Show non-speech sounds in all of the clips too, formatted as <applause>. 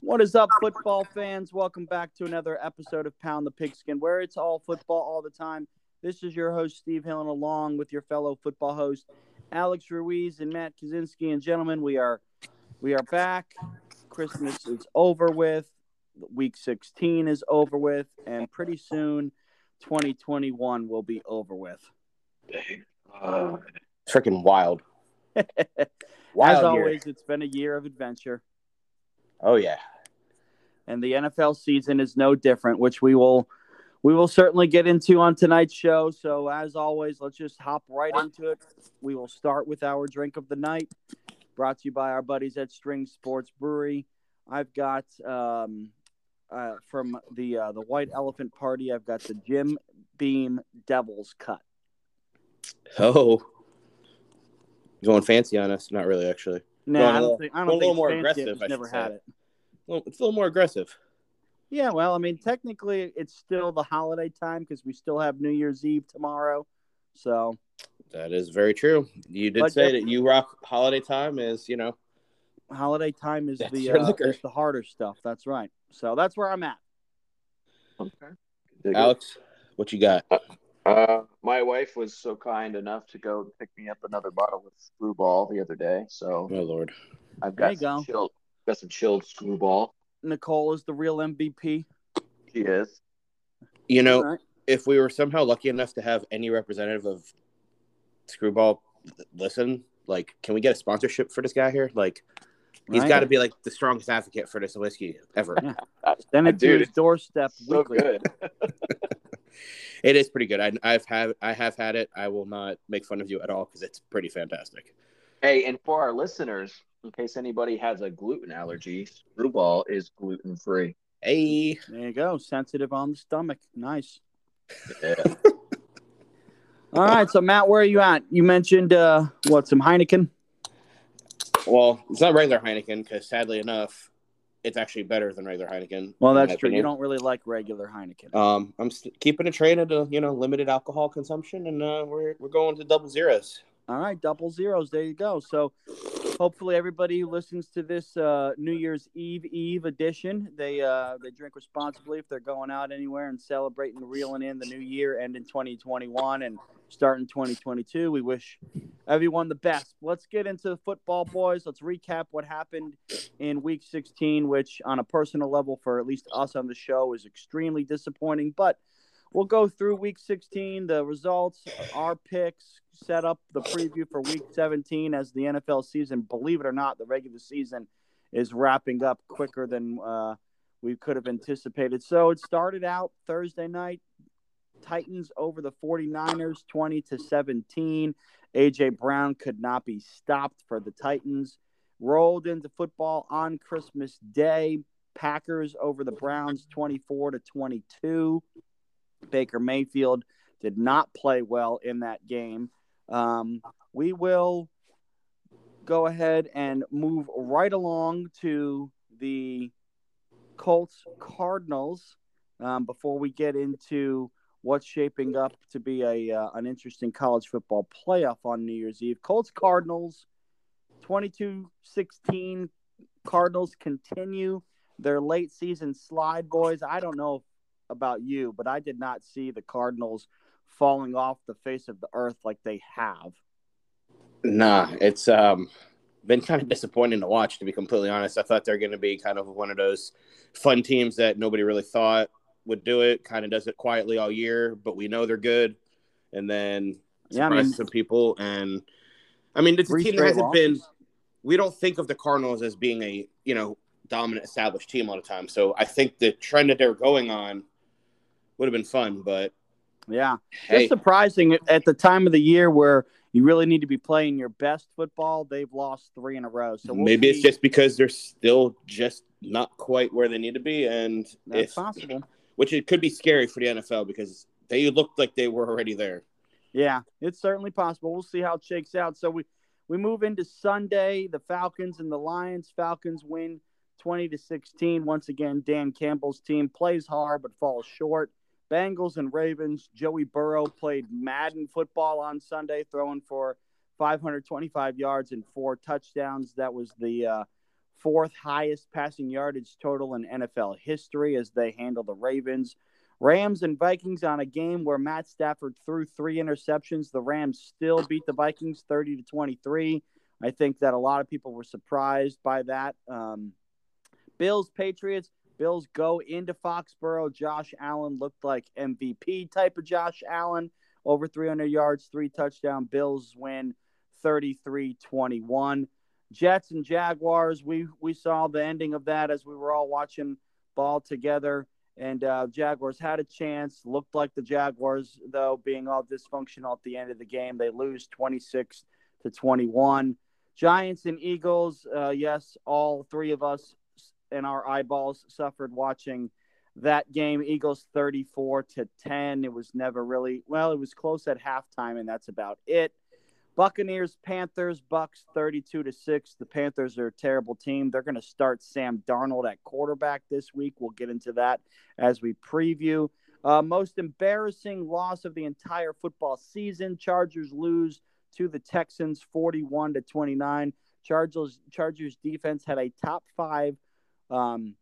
What is up, football fans? Welcome back to another episode of Pound the Pigskin, where it's all football all the time. This is your host, Steve Hillen, along with your fellow football host, Alex Ruiz and Matt Kaczynski. And gentlemen, we are we are back. Christmas is over with. Week 16 is over with, and pretty soon, 2021 will be over with. Uh, freaking wild. <laughs> wild As always, year. it's been a year of adventure. Oh yeah. And the NFL season is no different, which we will we will certainly get into on tonight's show. So as always, let's just hop right into it. We will start with our drink of the night, brought to you by our buddies at String Sports Brewery. I've got um, uh, from the uh, the White Elephant Party. I've got the Jim Beam Devil's Cut. Oh, going fancy on us? Not really, actually. No, nah, I don't think. I don't think a little more aggressive. I never had say. it. Well, it's a little more aggressive. Yeah, well, I mean, technically, it's still the holiday time because we still have New Year's Eve tomorrow. So that is very true. You did but say that you rock holiday time is, you know, holiday time is the uh, is the harder stuff. That's right. So that's where I'm at. Okay. Alex, what you got? Uh, my wife was so kind enough to go pick me up another bottle of Skrewball the other day. So, oh lord, I've got some go. chilled, got some chilled Skrewball. Nicole is the real MVP. She is. You know, right. if we were somehow lucky enough to have any representative of Skrewball listen, like, can we get a sponsorship for this guy here? Like, he's right. got to be like the strongest advocate for this whiskey ever. Yeah. Send it to his doorstep so weekly. Good. <laughs> it is pretty good. I, I've had I have had it. I will not make fun of you at all because it's pretty fantastic. Hey, and for our listeners, in case anybody has a gluten allergy, Skrewball is gluten free. Hey, there you go. Sensitive on the stomach. Nice. Yeah. <laughs> All right, so Matt, where are you at? You mentioned uh, what some Heineken. Well, it's not regular Heineken because sadly enough, it's actually better than regular Heineken. Well, that's true. Opinion. You don't really like regular Heineken. Um, I'm st- keeping a train at a you know limited alcohol consumption, and uh, we're we're going to double zeros. All right, double zeros. There you go. So, hopefully, everybody who listens to this uh, New Year's Eve Eve edition, they uh, they drink responsibly if they're going out anywhere and celebrating, reeling in the new year, and in 2021 and starting 2022. We wish everyone the best. Let's get into the football, boys. Let's recap what happened in Week 16, which, on a personal level, for at least us on the show, is extremely disappointing, but. We'll go through week 16, the results, our picks, set up the preview for week 17 as the NFL season, believe it or not, the regular season is wrapping up quicker than uh, we could have anticipated. So it started out Thursday night, Titans over the 49ers 20 to 17. AJ Brown could not be stopped for the Titans. Rolled into football on Christmas Day. Packers over the Browns 24 to 22. Baker Mayfield did not play well in that game. Um, we will go ahead and move right along to the Colts Cardinals um, before we get into what's shaping up to be a uh, an interesting college football playoff on New Year's Eve. Colts Cardinals 22-16 Cardinals continue their late season slide boys. I don't know about you, but I did not see the Cardinals falling off the face of the earth like they have. Nah, it's um been kind of disappointing to watch to be completely honest. I thought they're going to be kind of one of those fun teams that nobody really thought would do it, kind of does it quietly all year, but we know they're good. And then yeah, I mean, some people and I mean, it's a team that hasn't been we don't think of the Cardinals as being a, you know, dominant established team all the time. So I think the trend that they're going on would have been fun, but yeah, hey. just surprising at the time of the year where you really need to be playing your best football. They've lost three in a row. So we'll maybe see. it's just because they're still just not quite where they need to be, and that's possible. Which it could be scary for the NFL because they looked like they were already there. Yeah, it's certainly possible. We'll see how it shakes out. So we we move into Sunday. The Falcons and the Lions. Falcons win 20 to 16. Once again, Dan Campbell's team plays hard but falls short. Bengals and Ravens. Joey Burrow played Madden football on Sunday, throwing for 525 yards and four touchdowns. That was the uh, fourth highest passing yardage total in NFL history as they handle the Ravens. Rams and Vikings on a game where Matt Stafford threw three interceptions. The Rams still beat the Vikings 30 to 23. I think that a lot of people were surprised by that. Um, Bills, Patriots. Bills go into Foxborough. Josh Allen looked like MVP type of Josh Allen. Over 300 yards, three touchdown. Bills win 33 21. Jets and Jaguars, we, we saw the ending of that as we were all watching ball together. And uh, Jaguars had a chance. Looked like the Jaguars, though, being all dysfunctional at the end of the game. They lose 26 to 21. Giants and Eagles, uh, yes, all three of us and our eyeballs suffered watching that game. Eagles 34 to 10. It was never really, well, it was close at halftime, and that's about it. Buccaneers, Panthers, Bucks 32 to 6. The Panthers are a terrible team. They're going to start Sam Darnold at quarterback this week. We'll get into that as we preview. Uh, most embarrassing loss of the entire football season. Chargers lose to the Texans 41 to 29. Chargers Chargers defense had a top 5 um,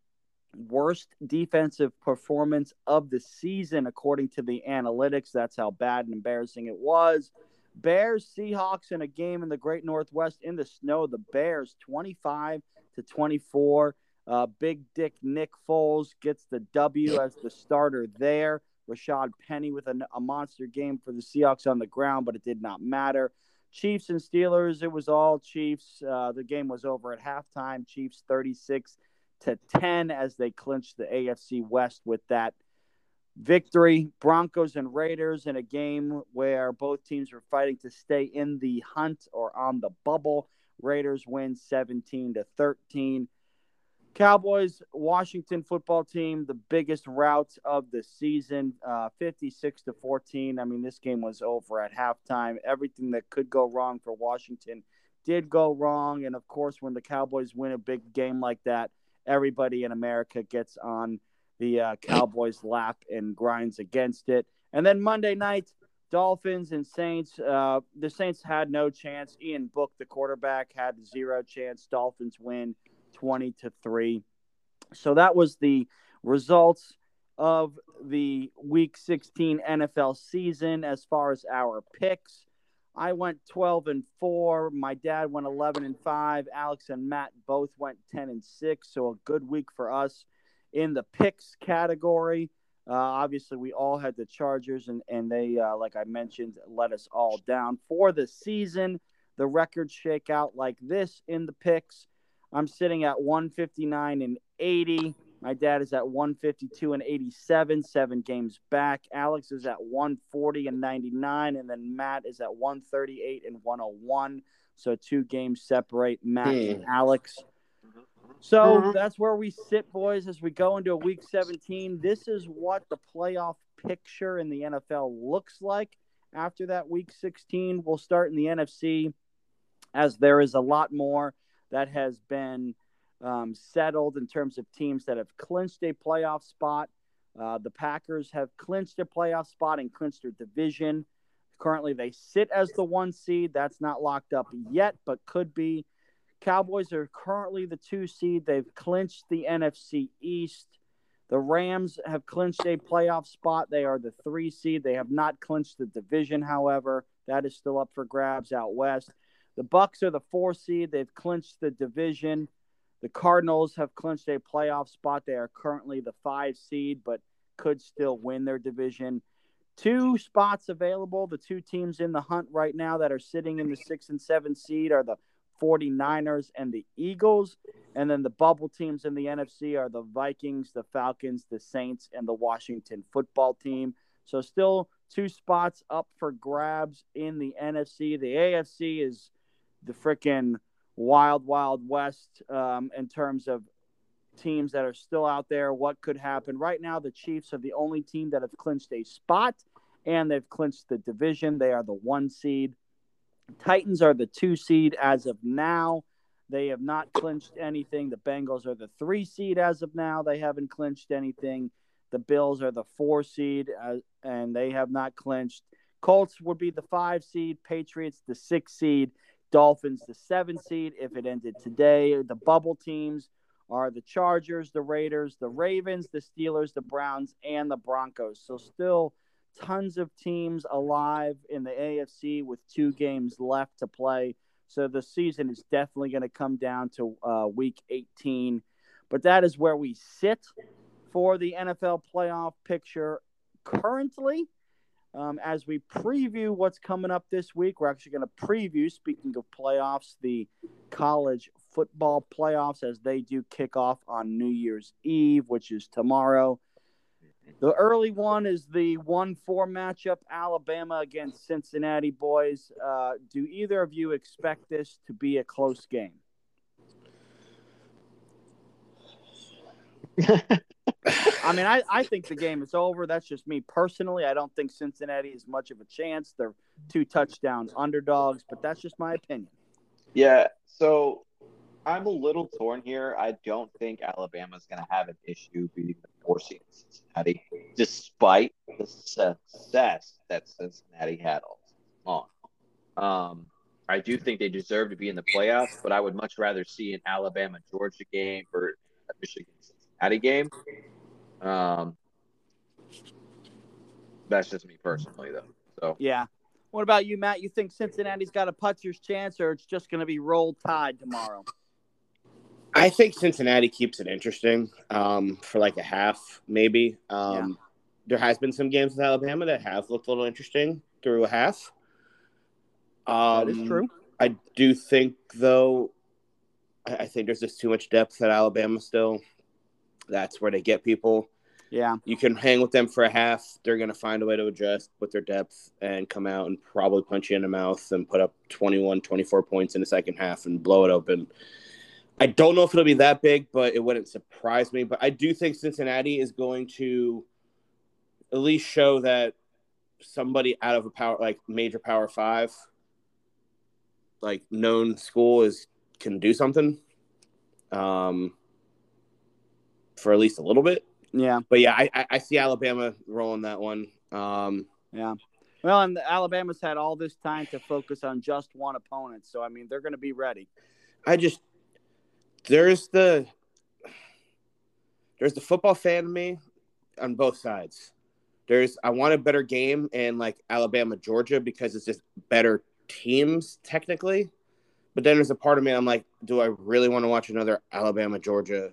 worst defensive performance of the season according to the analytics. That's how bad and embarrassing it was. Bears Seahawks in a game in the Great Northwest in the snow. The Bears 25 to 24. Uh, Big Dick Nick Foles gets the W as the starter there. Rashaad Penny with a, a, monster game for the Seahawks on the ground, but it did not matter. Chiefs and Steelers, it was all Chiefs. Uh, the game was over at halftime. Chiefs 36 to 10 as they clinched the AFC West with that victory. Broncos and Raiders in a game where both teams were fighting to stay in the hunt or on the bubble. Raiders win 17 to 13. Cowboys, Washington football team, the biggest rout of the season, uh, 56 to 14. I mean, this game was over at halftime. Everything that could go wrong for Washington did go wrong. And of course, when the Cowboys win a big game like that, everybody in America gets on the uh, Cowboys' lap and grinds against it. And then Monday night, Dolphins and Saints. Uh, the Saints had no chance. Ian Book, the quarterback, had zero chance. Dolphins win 20 to 3. So that was the results of the week 16 NFL season as far as our picks. I went 12 and 4. My dad went 11 and 5. Alex and Matt both went 10 and 6. So a good week for us in the picks category. Uh, obviously, we all had the Chargers, and, and they, uh, like I mentioned, let us all down. For the season, the records shake out like this in the picks. I'm sitting at 159 and 80. My dad is at 152 and 87, seven games back. Alex is at 140 and 99, and then Matt is at 138 and 101. So two games separate Matt and hmm. Alex. So mm-hmm. that's where we sit, boys, as we go into a week 17. This is what the playoff picture in the NFL looks like after that week 16. We'll start in the NFC, as there is a lot more that has been um, settled in terms of teams that have clinched a playoff spot. Uh, the Packers have clinched a playoff spot and clinched their division. Currently, they sit as the one seed. That's not locked up yet, but could be. Cowboys are currently the two seed. They've clinched the NFC East. The Rams have clinched a playoff spot. They are the three seed. They have not clinched the division, however. That is still up for grabs out west. The Bucks are the four seed. They've clinched the division. The Cardinals have clinched a playoff spot. They are currently the five seed, but could still win their division. Two spots available. The two teams in the hunt right now that are sitting in the six and seven seed are the 49ers and the Eagles. And then the bubble teams in the NFC are the Vikings, the Falcons, the Saints, and the Washington football team. So still two spots up for grabs in the NFC. The AFC is the freaking wild, wild west um, in terms of teams that are still out there. What could happen right now? The Chiefs are the only team that have clinched a spot, and they've clinched the division. They are the one seed. Titans are the two seed as of now. They have not clinched anything. The Bengals are the three seed as of now. They haven't clinched anything. The Bills are the four seed, uh, and they have not clinched. Colts would be the five seed. Patriots the six seed. Dolphins the seven seed if it ended today. The bubble teams are the Chargers, the Raiders, the Ravens, the Steelers, the Browns, and the Broncos. So still tons of teams alive in the AFC with two games left to play. So the season is definitely going to come down to uh, week 18. But that is where we sit for the NFL playoff picture currently. Um, as we preview what's coming up this week, we're actually going to preview, speaking of playoffs, the college football playoffs as they do kick off on New Year's Eve, which is tomorrow. The early one is the 1 4 matchup Alabama against Cincinnati boys. Uh, do either of you expect this to be a close game? <laughs> I mean, I, I think the game is over. That's just me personally. I don't think Cincinnati is much of a chance. They're two touchdown underdogs, but that's just my opinion. Yeah. So I'm a little torn here. I don't think Alabama's going to have an issue beating the four seed Cincinnati, despite the success that Cincinnati had all long. Um, I do think they deserve to be in the playoffs, but I would much rather see an Alabama Georgia game or a Michigan Cincinnati game. Um, that's just me personally, though. So yeah. What about you, Matt? You think Cincinnati's got a puncher's chance, or it's just going to be roll tide tomorrow? I think Cincinnati keeps it interesting um, for like a half, maybe. Um, yeah. There has been some games with Alabama that have looked a little interesting through a half. Um, that is um, true. I do think, though, I think there's just too much depth at Alabama still. That's where they get people. Yeah. You can hang with them for a half. They're going to find a way to adjust with their depth and come out and probably punch you in the mouth and put up 21, 24 points in the second half and blow it open. I don't know if it'll be that big, but it wouldn't surprise me. But I do think Cincinnati is going to at least show that somebody out of a power like major power five, like known school is can do something. Um for at least a little bit. Yeah. But yeah, I, I see Alabama rolling that one. Um yeah. Well, and Alabama's had all this time to focus on just one opponent, so I mean they're going to be ready. I just there's the there's the football fan in me on both sides. There's I want a better game in like Alabama Georgia because it's just better teams technically. But then there's a part of me I'm like, do I really want to watch another Alabama Georgia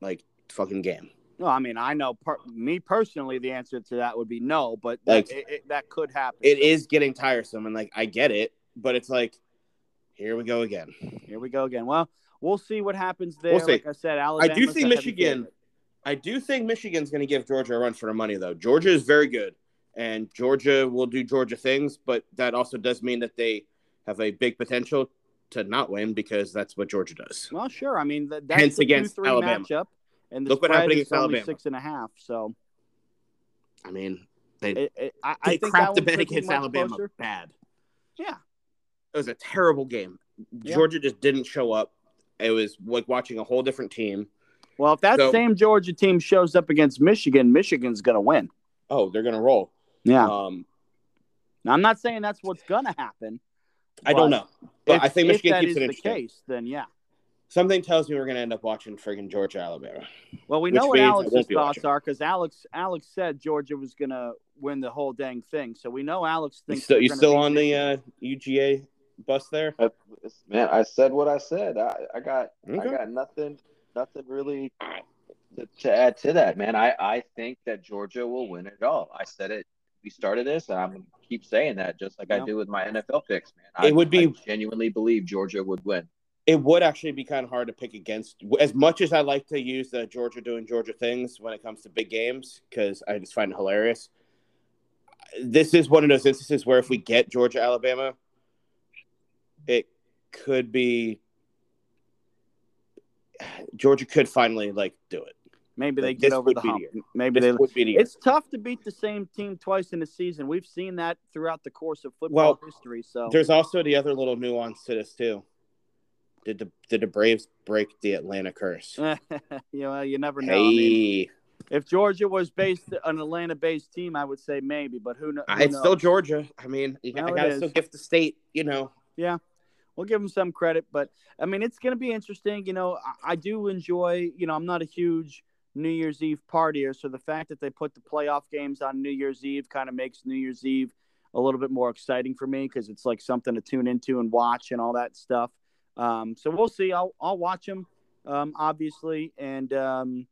like fucking game? No, I mean I know per- me personally the answer to that would be no, but that, like it, it, that could happen. It is getting tiresome and like I get it, but it's like here we go again. Here we go again. Well, we'll see what happens there. We'll like I said, Alabama. I do think Michigan. I do think Michigan's going to give Georgia a run for their money, though. Georgia is very good, and Georgia will do Georgia things, but that also does mean that they have a big potential to not win because that's what Georgia does. Well, sure. I mean, that's Hence the against Alabama. matchup, and the Look what happened against Alabama. six and a half. So, I mean, they it, it, I, they I crapped the bed against Alabama closer. bad. Yeah, it was a terrible game. Yeah. Georgia just didn't show up. It was like watching a whole different team. Well, if that so, same Georgia team shows up against Michigan, Michigan's going to win. Oh, they're going to roll. Yeah. Um, now, I'm not saying that's what's going to happen. I don't know, but I think Michigan keeps it interesting. The case, then yeah. Something tells me we're going to end up watching friggin' Georgia, Alabama. Well, we know what Alex's thoughts watching. are because Alex Alex said Georgia was going to win the whole dang thing. So we know Alex thinks. You still, you still on the uh, UGA bus there? Man, I said what I said. I, I got okay. I got nothing nothing really to, to, add to that, man. I, I think that Georgia will win it all. I said it. We started this, and I'm gonna keep saying that, just like I do with my NFL picks, man. I, it would be I genuinely believe Georgia would win. It would actually be kind of hard to pick against. As much as I like to use the Georgia doing Georgia things when it comes to big games, because I just find it hilarious. This is one of those instances where if we get Georgia Alabama, it could be Georgia could finally like do it. Maybe they get over the hump. Maybe this they. The it's tough to beat the same team twice in a season. We've seen that throughout the course of football well, history. So there's also the other little nuance to this too. Did the did the Braves break the Atlanta curse? <laughs> you know, you never know. Hey. I mean, if Georgia was based an Atlanta-based team, I would say maybe, but who, who knows? It's still Georgia. I mean, you, no, I got to still gift the state. You know. Yeah. we'll give them some credit. But I mean, it's going to be interesting. You know, I, I do enjoy. You know, I'm not a huge New Year's Eve partier, so the fact that they put the playoff games on New Year's Eve kind of makes New Year's Eve a little bit more exciting for me because it's like something to tune into and watch and all that stuff. Um, so we'll see. I'll I'll watch them, um, obviously, and um,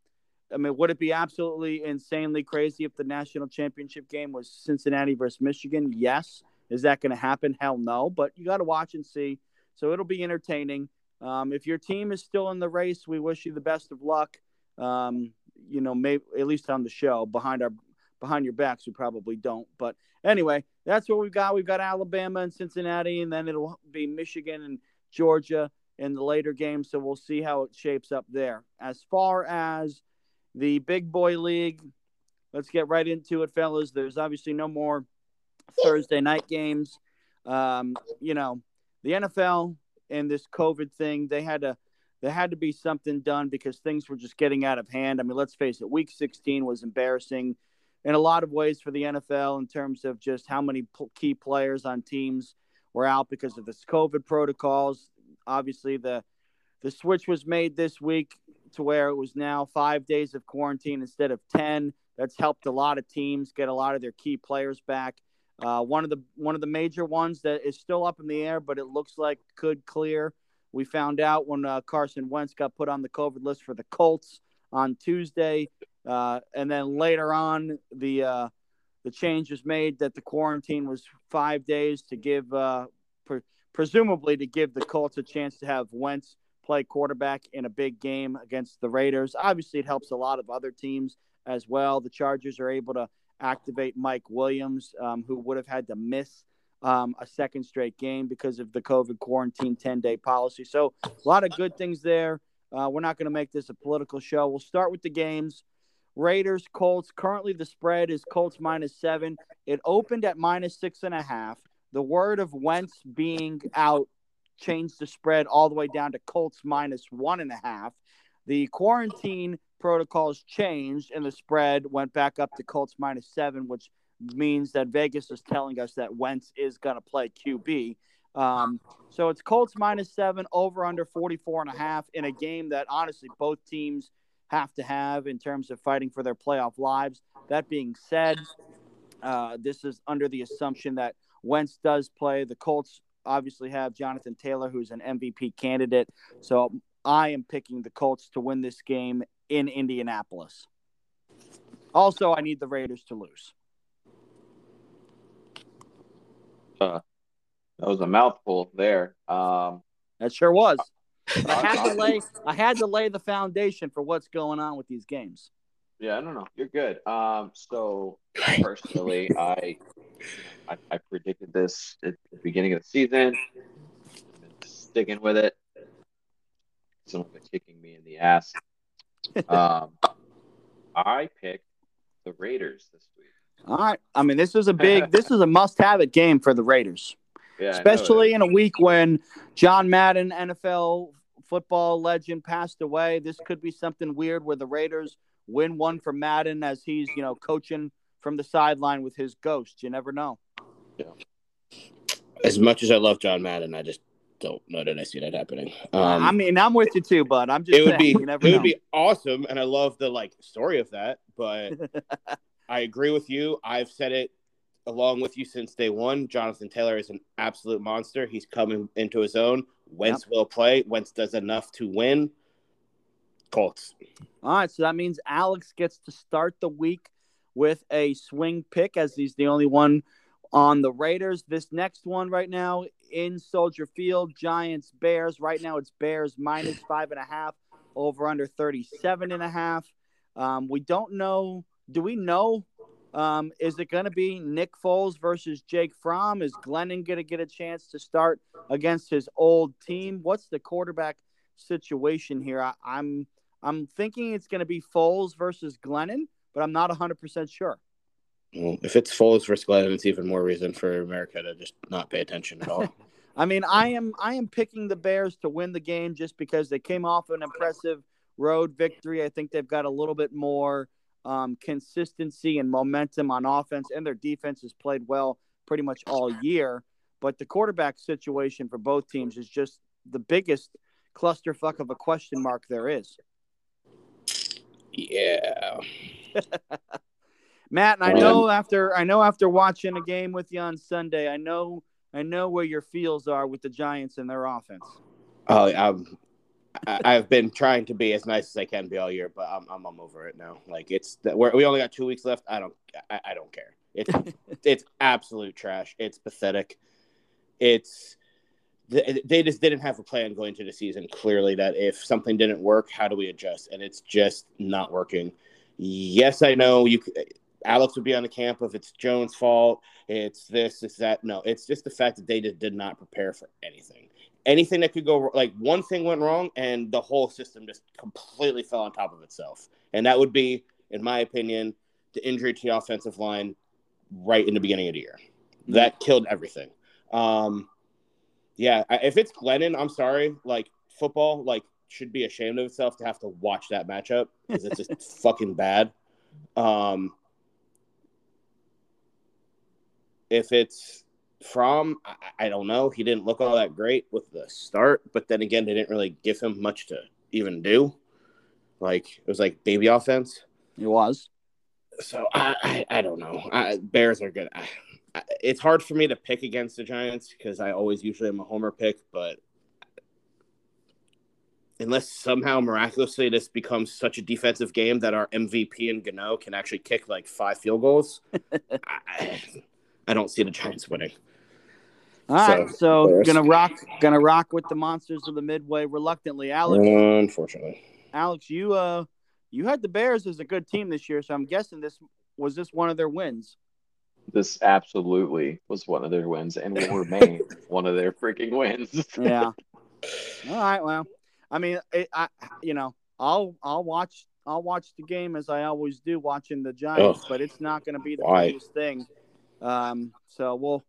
I mean, would it be absolutely insanely crazy if the national championship game was Cincinnati versus Michigan? Yes. Is that going to happen? Hell no. But you got to watch and see. So it'll be entertaining. Um, if your team is still in the race, we wish you the best of luck. Um, you know, maybe at least on the show behind our behind your backs, we probably don't. But anyway, that's what we've got. We've got Alabama and Cincinnati, and then it'll be Michigan and Georgia in the later games. So we'll see how it shapes up there. As far as the big boy league. Let's get right into it, fellas. There's obviously no more Thursday night games. Um, you know, the NFL and this COVID thing, they had to there had to be something done because things were just getting out of hand. I mean, let's face it, week 16 was embarrassing in a lot of ways for the NFL in terms of just how many key players on teams were out because of this COVID protocols. Obviously, the the switch was made this week to where it was now five days of quarantine instead of 10. That's helped a lot of teams get a lot of their key players back. Uh, one of the one of the major ones that is still up in the air, but it looks like could clear. We found out when uh, Carson Wentz got put on the COVID list for the Colts on Tuesday, uh, and then later on the uh, the change was made that the quarantine was five days to give, uh, pre- presumably to give the Colts a chance to have Wentz play quarterback in a big game against the Raiders. Obviously, it helps a lot of other teams as well. The Chargers are able to activate Mike Williams, um, who would have had to miss um, a second straight game because of the COVID quarantine 10 day policy. So, a lot of good things there. Uh, we're not going to make this a political show. We'll start with the games. Raiders, Colts. Currently, the spread is Colts minus seven. It opened at minus six and a half. The word of Wentz being out changed the spread all the way down to Colts minus one and a half. The quarantine protocols changed, and the spread went back up to Colts minus seven, which means that Vegas is telling us that Wentz is going to play QB. Um, so it's Colts minus seven, over under 44 and a half in a game that honestly both teams have to have in terms of fighting for their playoff lives. That being said, uh, this is under the assumption that Wentz does play. The Colts obviously have Jonathan Taylor, who's an MVP candidate. So I am picking the Colts to win this game in Indianapolis. Also, I need the Raiders to lose. Uh, that was a mouthful there. Um, that sure was. <laughs> I had to lay I had to lay the foundation for what's going on with these games. Yeah, I don't know. You're good. Um, so personally, I, I, I predicted this at the beginning of the season. sticking with it. Someone been kicking me in the ass. <laughs> Um, I picked the Raiders this week. All right. I mean, this is a big, <laughs> this is a must-have it game for the Raiders, yeah, especially in a week when John Madden, NFL football legend, passed away. This could be something weird where the Raiders win one for Madden as he's, you know, coaching from the sideline with his ghost. You never know. Yeah. As much as I love John Madden, I just don't know that I see that happening. Um, I mean, I'm with you too, bud. I'm just it would saying, be it know. would be awesome, and I love the like story of that. But <laughs> I agree with you. I've said it along with you since day one. Jonathan Taylor is an absolute monster. He's coming into his own. Wentz yep. will play. Wentz does enough to win. Colts. All right, so that means Alex gets to start the week with a swing pick as he's the only one on the Raiders. This next one right now in Soldier Field, Giants, Bears. Right now it's Bears minus five and a half, over under 37 and a half. Um, we don't know. Do we know? Um, is it going to be Nick Foles versus Jake Fromm? Is Glennon going to get a chance to start against his old team? What's the quarterback situation here? I, I'm I'm thinking it's going to be Foles versus Glennon, but I'm not 100% sure. Well, if it's Foles versus Glennon, it's even more reason for America to just not pay attention at all. <laughs> I mean, I am I am picking the Bears to win the game just because they came off an impressive road victory. I think they've got a little bit more um, consistency and momentum on offense, and their defense has played well pretty much all year. but the quarterback situation for both teams is just the biggest clusterfuck of a question mark there is. Yeah. <laughs> Matt, and I know after I know after watching a game with you on Sunday, I know I know where your feels are with the Giants and their offense. Oh, I'm, I- I've been trying to be as nice as I can be all year, but I'm I'm, I'm over it now. Like it's we're, we only got two weeks left. I don't I, I don't care. It's <laughs> it's absolute trash. It's pathetic. It's they just didn't have a plan going into the season. Clearly, that if something didn't work, how do we adjust? And it's just not working. Yes, I know you. Alex would be on the camp of it's Jones' fault. It's this, it's that. No, it's just the fact that they just did not prepare for anything. Anything that could go like one thing went wrong, and the whole system just completely fell on top of itself. And that would be, in my opinion, the injury to the offensive line right in the beginning of the year. That killed everything. Um, yeah, if it's Glennon, I'm sorry. Like football, like should be ashamed of itself to have to watch that matchup because it's just <laughs> fucking bad. Um, if it's Fromm, I, I, don't know. He didn't look all that great with the start, but then again, they didn't really give him much to even do. Like it was like baby offense. It was. So I, I, I don't know. I, Bears are good. I, it's hard for me to pick against the Giants because I always usually am a homer pick, but unless somehow miraculously this becomes such a defensive game that our MVP and Gano can actually kick like five field goals, <laughs> I, I, don't see the Giants winning. All right, so, so gonna rock, gonna rock with the monsters of the Midway reluctantly, Alex. Unfortunately, Alex, you uh, you had the Bears as a good team this year, so I'm guessing this was this one of their wins. This absolutely was one of their wins and will remain <laughs> one of their freaking wins. yeah. <laughs> All right. Well, I mean, it, I you know, I'll I'll watch I'll watch the game as I always do, watching the Giants, Ugh. but it's not going to be the biggest thing. Um, so we'll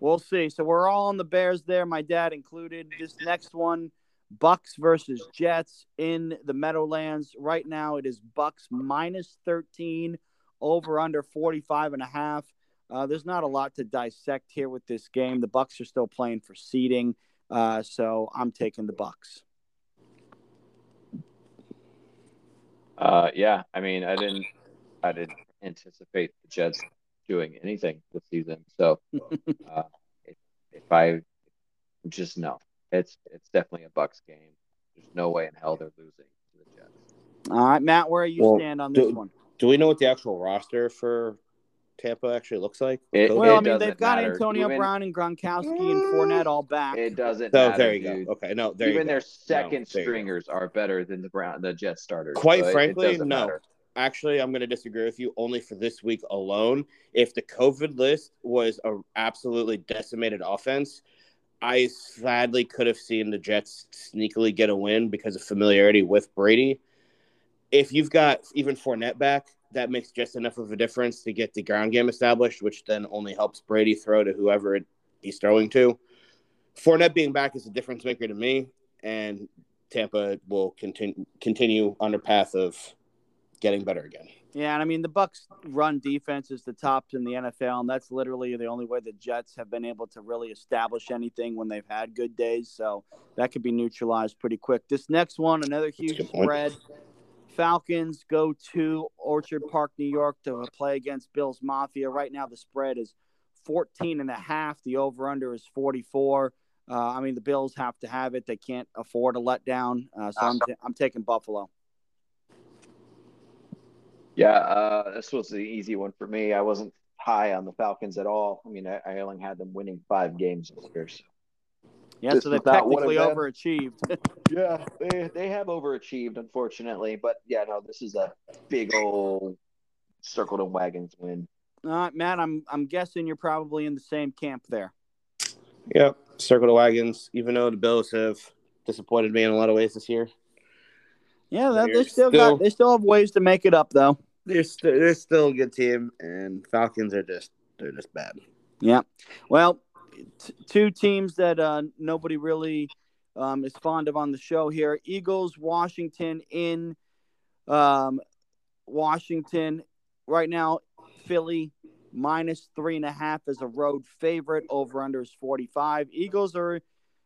we'll see. So we're all on the Bears there, my dad included. This next one, Bucks versus Jets in the Meadowlands. Right now, it is Bucks minus thirteen, over under 45 and a half. Uh, there's not a lot to dissect here with this game. The Bucks are still playing for seeding, uh, so I'm taking the Bucks. Uh, yeah, I mean, I didn't, I didn't anticipate the Jets doing anything this season. So, uh, if, if I just know, it's it's definitely a Bucks game. There's no way in hell they're losing to the Jets. All right, Matt, where you well, stand on this do, one? Do we know what the actual roster for Tampa actually looks like? It, well, it I mean, they've got matter. Antonio Even, Brown and Gronkowski and Fournette all back. It doesn't. So matter, there you dude. go. Okay, no, there Even their second no, stringers are better than the Brown, the Jet starters. Quite so frankly, it, no. Matter. Actually, I'm going to disagree with you only for this week alone. If the COVID list was a absolutely decimated offense, I sadly could have seen the Jets sneakily get a win because of familiarity with Brady. If you've got even Fournette back, that makes just enough of a difference to get the ground game established, which then only helps Brady throw to whoever he's throwing to. Fournette being back is a difference maker to me, and Tampa will continue continue on their path of getting better again. Yeah, and I mean the Bucks run defense is the top in the NFL, and that's literally the only way the Jets have been able to really establish anything when they've had good days. So that could be neutralized pretty quick. This next one, another huge spread. Falcons go to Orchard Park, New York to play against Bills Mafia. Right now, the spread is 14 and a half. The over under is 44. Uh, I mean, the Bills have to have it. They can't afford a letdown. Uh, so I'm, t- I'm taking Buffalo. Yeah, uh, this was the easy one for me. I wasn't high on the Falcons at all. I mean, I, I only had them winning five games this year. So yeah, this so they technically overachieved. <laughs> yeah, they they have overachieved, unfortunately. But yeah, no, this is a big old circled and wagons win. All right, Matt, I'm I'm guessing you're probably in the same camp there. Yep, circle the wagons. Even though the Bills have disappointed me in a lot of ways this year. Yeah, they still, still got they still have ways to make it up though. They're st- they're still a good team, and Falcons are just they're just bad. Yeah, well, t- two teams that uh, nobody really um, is fond of on the show here. Eagles, Washington in um, Washington right now. Philly minus three and a half as a road favorite. Over under is 45. Eagles are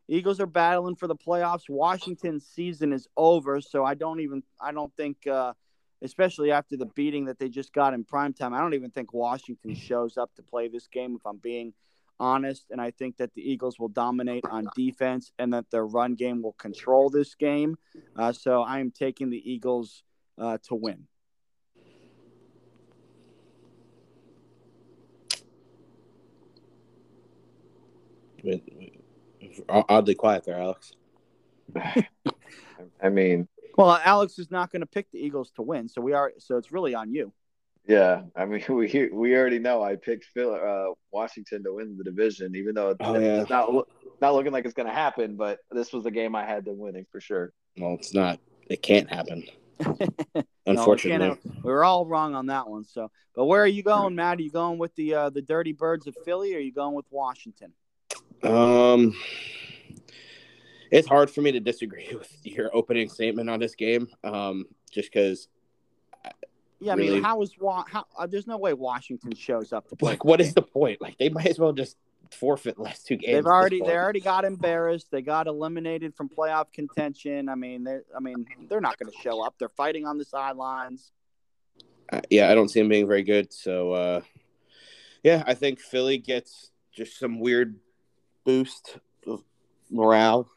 Eagles are battling for the playoffs. Washington's season is over, so I don't even I don't think uh, especially after the beating that they just got in prime time, I don't even think Washington <laughs> shows up to play this game if I'm being honest. And I think that the Eagles will dominate on defense and that their run game will control this game. Uh, so I am taking the Eagles uh, to win. Oddly quiet there, Alex. <laughs> I mean, well, Alex is not going to pick the Eagles to win, so we are. So it's really on you. Yeah, I mean, <laughs> we we already know I picked Phil, uh, Washington to win the division, even though it's, oh, yeah. it's not not looking like it's going to happen. But this was the game I had them winning for sure. Well, it's not. It can't happen. <laughs> Unfortunately, no, we were all wrong on that one. So, but where are you going, Matt? Are you going with the uh, the Dirty Birds of Philly, or are you going with Washington? Um, it's hard for me to disagree <laughs> with your opening statement on this game. Um, just because. Yeah, I really, mean, how is how? Uh, there's no way Washington shows up to <laughs> play. Like, what is the point? Like, they might as well just forfeit the last two games. They've already they already got embarrassed. They got eliminated from playoff contention. I mean, they I mean they're not going to show up. They're fighting on the sidelines. Uh, yeah, I don't see them being very good. So, uh, yeah, I think Philly gets just some weird boost morale,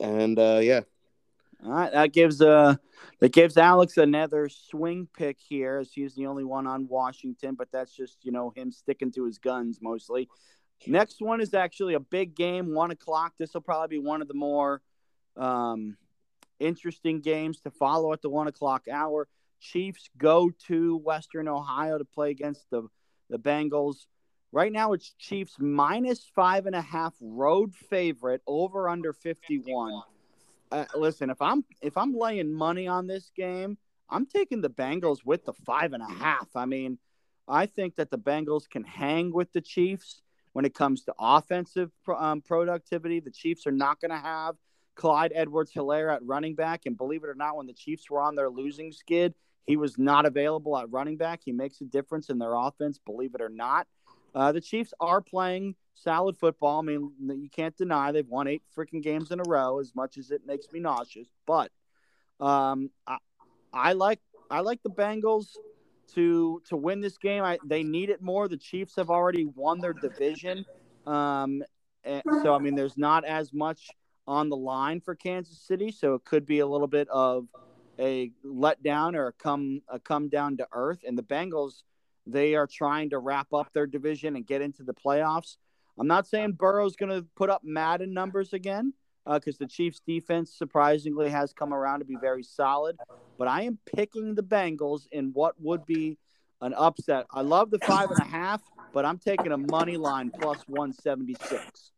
and uh, yeah. All right, that gives uh that gives Alex another swing pick here, as he's the only one on Washington. But that's just you know him sticking to his guns mostly. Next one is actually a big game, one o'clock. This will probably be one of the more um, interesting games to follow at the one o'clock hour. Chiefs go to Western Ohio to play against the the Bengals. Right now, it's Chiefs minus five and a half road favorite over under fifty one. Uh, listen, if I'm if I'm laying money on this game, I'm taking the Bengals with the five and a half. I mean, I think that the Bengals can hang with the Chiefs when it comes to offensive um, productivity. The Chiefs are not going to have Clyde Edwards Helaire at running back. And believe it or not, when the Chiefs were on their losing skid, he was not available at running back. He makes a difference in their offense, believe it or not. Uh, the Chiefs are playing solid football. I mean, you can't deny they've won eight freaking games in a row, as much as it makes me nauseous. But um, I, I like I like the Bengals to to win this game. I, they need it more. The Chiefs have already won their division, um, so I mean, there's not as much on the line for Kansas City. So it could be a little bit of a letdown or a come a come down to earth. And the Bengals, they are trying to wrap up their division and get into the playoffs. I'm not saying Burrow's going to put up Madden numbers again because uh, the Chiefs' defense surprisingly has come around to be very solid. But I am picking the Bengals in what would be an upset. I love the five and a half, but I'm taking a money line plus 176.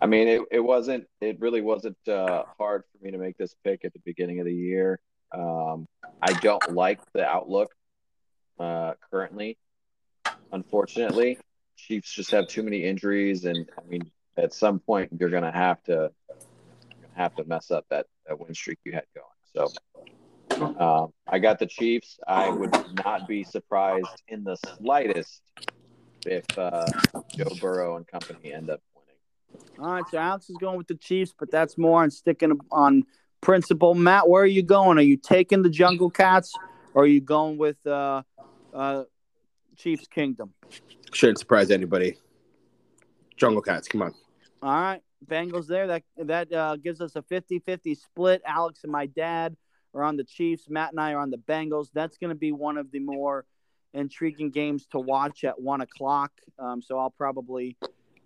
I mean, it, it wasn't, it really wasn't uh, hard for me to make this pick at the beginning of the year. Um, I don't like the outlook uh, currently unfortunately. Chiefs just have too many injuries, and I mean, at some point you're gonna have to have to mess up that, that win streak you had going. So um, I got the Chiefs. I would not be surprised in the slightest if uh, Joe Burrow and company end up. All right, so Alex is going with the Chiefs, but that's more on sticking on principle. Matt, where are you going? Are you taking the Jungle Cats, or are you going with uh, uh, Chiefs Kingdom. Shouldn't surprise anybody. Jungle Cats, come on. All right, Bengals there. That that uh, gives us a 50-50 split. Alex and my dad are on the Chiefs. Matt and I are on the Bengals. That's going to be one of the more intriguing games to watch at one o'clock. Um, so I'll probably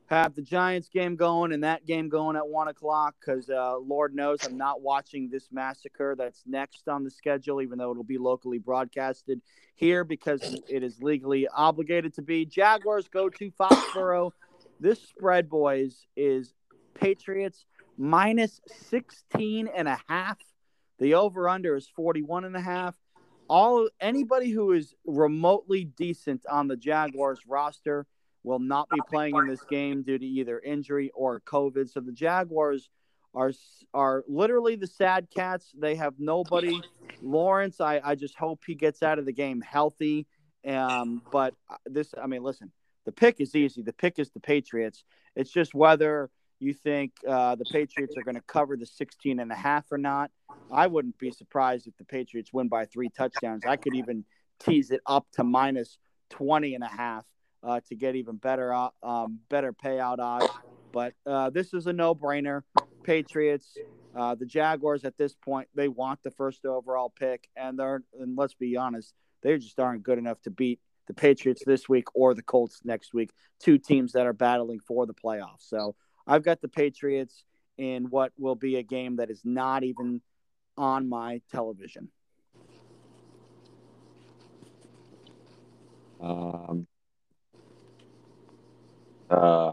have the Giants game going and that game going at one o'clock because uh, Lord knows I'm not watching this massacre that's next on the schedule, even though it'll be locally broadcasted here because it is legally obligated to be. Jaguars go to Foxborough. This spread, boys, is Patriots minus 16 and a half. The over under is 41 and a half. All anybody who is remotely decent on the Jaguars roster will not be playing in this game due to either injury or COVID. So the Jaguars are are literally the sad cats. They have nobody. Lawrence, I, I just hope he gets out of the game healthy. Um, but uh, this, I mean, listen, the pick is easy. The pick is the Patriots. It's just whether you think uh, the Patriots are going to cover the 16 and a half or not. I wouldn't be surprised if the Patriots win by three touchdowns. I could even tease it up to minus 20 and a half uh, to get even better, um, better payout odds. But uh, this is a no-brainer. Patriots, uh, the Jaguars at this point, they want the first overall pick, and they're and let's be honest, they just aren't good enough to beat the Patriots this week or the Colts next week. Two teams that are battling for the playoffs. So I've got the Patriots in what will be a game that is not even on my television. Um, uh,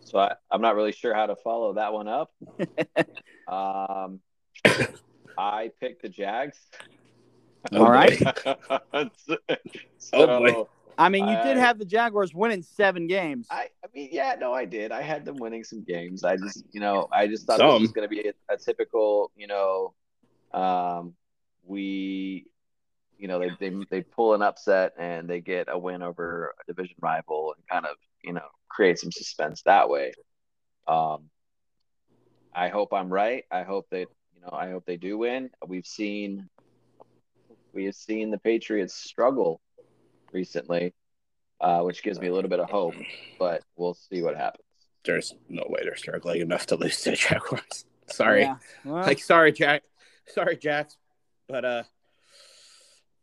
so I, I'm not really sure how to follow that one up. <laughs> um, I picked the Jags. All right. <laughs> so, Oh, boy. I mean, you did have the Jaguars winning seven games. I, I mean, yeah, no, I did. I had them winning some games. I just, you know, I just thought this was going to be a, a typical, you know, um, we, you know, they, they they pull an upset and they get a win over a division rival and kind of, you know, create some suspense that way. Um, I hope I'm right. I hope that, you know, I hope they do win. We've seen, we have seen the Patriots struggle recently, uh, which gives me a little bit of hope. But we'll see what happens. There's no way they're struggling enough to lose to the Jaguars. <laughs> Sorry. Yeah. Well, Like sorry, Jack. Sorry, Jax. But uh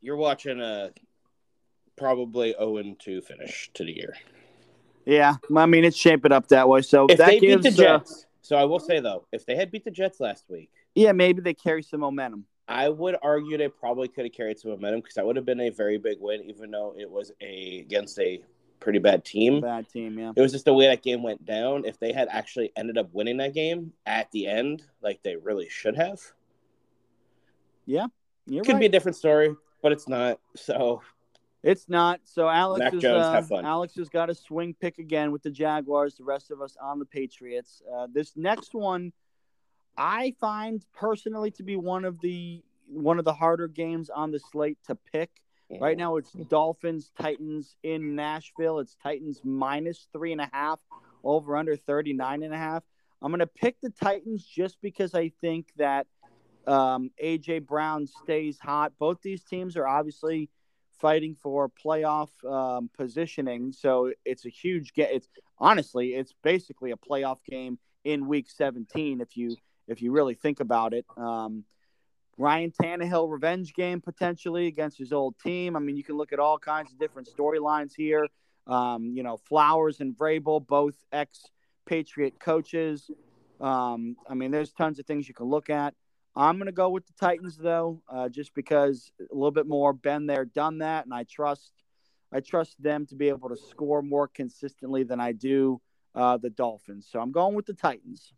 you're watching a probably 0 2 finish to the year. Yeah. I mean, it's shaping up that way. So If that they gives, beat the uh, Jets, so I will say though, if they had beat the Jets last week, yeah, maybe they carry some momentum. I would argue they probably could have carried some momentum because that would have been a very big win, even though it was a against a pretty bad team. Bad team, yeah. It was just the way that game went down. If they had actually ended up winning that game at the end, like they really should have, Yeah, You're could right. be a different story, but it's not. So It's not. So Alex Mac is Jones, uh. Alex has got a swing pick again with the Jaguars. The rest of us on the Patriots. Uh, this next one, I find personally to be one of the one of the harder games on the slate to pick. Right now, it's Dolphins Titans in Nashville. It's Titans minus three and a half, over under 39 and a half. I'm going to pick the Titans just because I think that um, AJ Brown stays hot. Both these teams are obviously fighting for playoff um, positioning, so it's a huge get. It's honestly, it's basically a playoff game in Week 17 if you if you really think about it. Um, Ryan Tannehill revenge game potentially against his old team. I mean, you can look at all kinds of different storylines here. Um, you know, Flores and Vrabel, both ex Patriot coaches. Um, I mean, there's tons of things you can look at. I'm going to go with the Titans though, uh, just because a little bit more been there, done that, and I trust I trust them to be able to score more consistently than I do uh, the Dolphins. So I'm going with the Titans.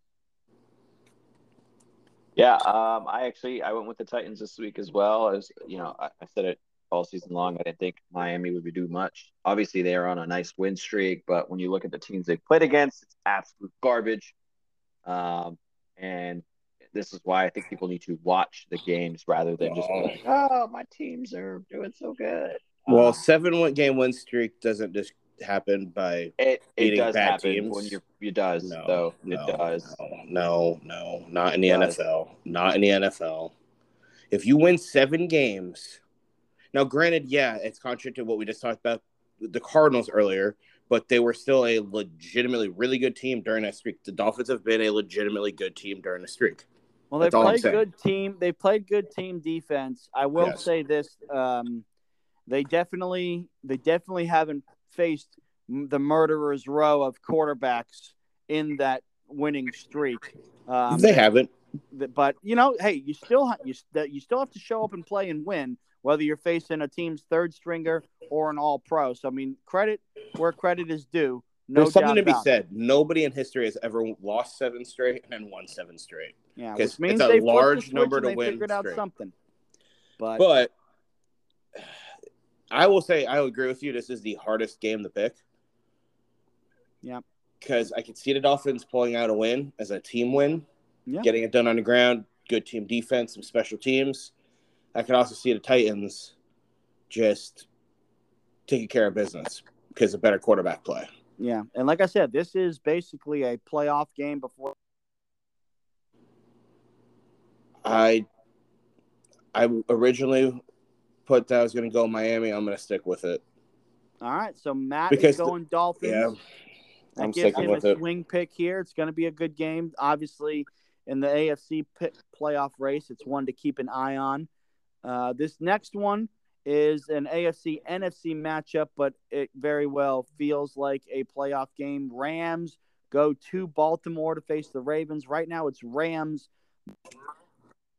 Yeah, um, I actually I went with the Titans this week as well. As you know, I, I said it all season long. I didn't think Miami would do much. Obviously, they are on a nice win streak, but when you look at the teams they've played against, it's absolute garbage. Um, and this is why I think people need to watch the games rather than just be like, "Oh, my teams are doing so good." Well, Um, seven win- game win streak doesn't just happen by it it beating does bad happen teams. when you're it does no, though no, it does. no, no, no, not in the. NFL, not in the NFL. If you win seven games, now granted, yeah, it's contrary to what we just talked about the Cardinals earlier, but they were still a legitimately really good team during that streak. The Dolphins have been a legitimately good team during the streak. Well, they played good team. They played good team defense. I will Yes. say this: um, they definitely, they definitely haven't faced the murderer's row of quarterbacks in that winning streak. Um, they haven't. but you know, hey, you still you you still have to show up and play and win, whether you're facing a team's third stringer or an All Pro. So I mean, credit where credit is due. No There's something to be about it. said. Nobody in history has ever lost seven straight and then won seven straight. Yeah, which means it's a large number to they win figured out straight. something. But, But I will say I agree with you. This is the hardest game to pick. Yeah. Because I can see the Dolphins pulling out a win as a team win. Yeah. getting it done on the ground, good team defense, some special teams. I could also see the Titans just taking care of business because of better quarterback play. Yeah, and like I said, this is basically a playoff game before. I I originally put that I was going to go Miami. I'm going to stick with it. All right, so Matt Because is the- going Dolphins. Yeah, That I'm gives sticking him with a it. swing pick here. It's going to be a good game. Obviously, in the AFC playoff race, it's one to keep an eye on. Uh, this next one is an AFC NFC matchup, but it very well feels like a playoff game. Rams go to Baltimore to face the Ravens. Right now, it's Rams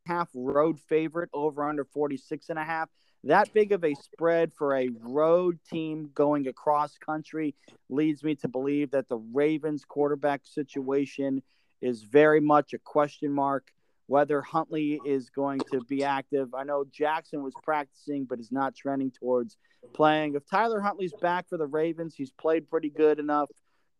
half road favorite over under 46 and a half. That big of a spread for a road team going across country leads me to believe that the Ravens quarterback situation is very much a question mark. Whether Huntley is going to be active, I know Jackson was practicing, but is not trending towards playing. If Tyler Huntley's back for the Ravens, he's played pretty good enough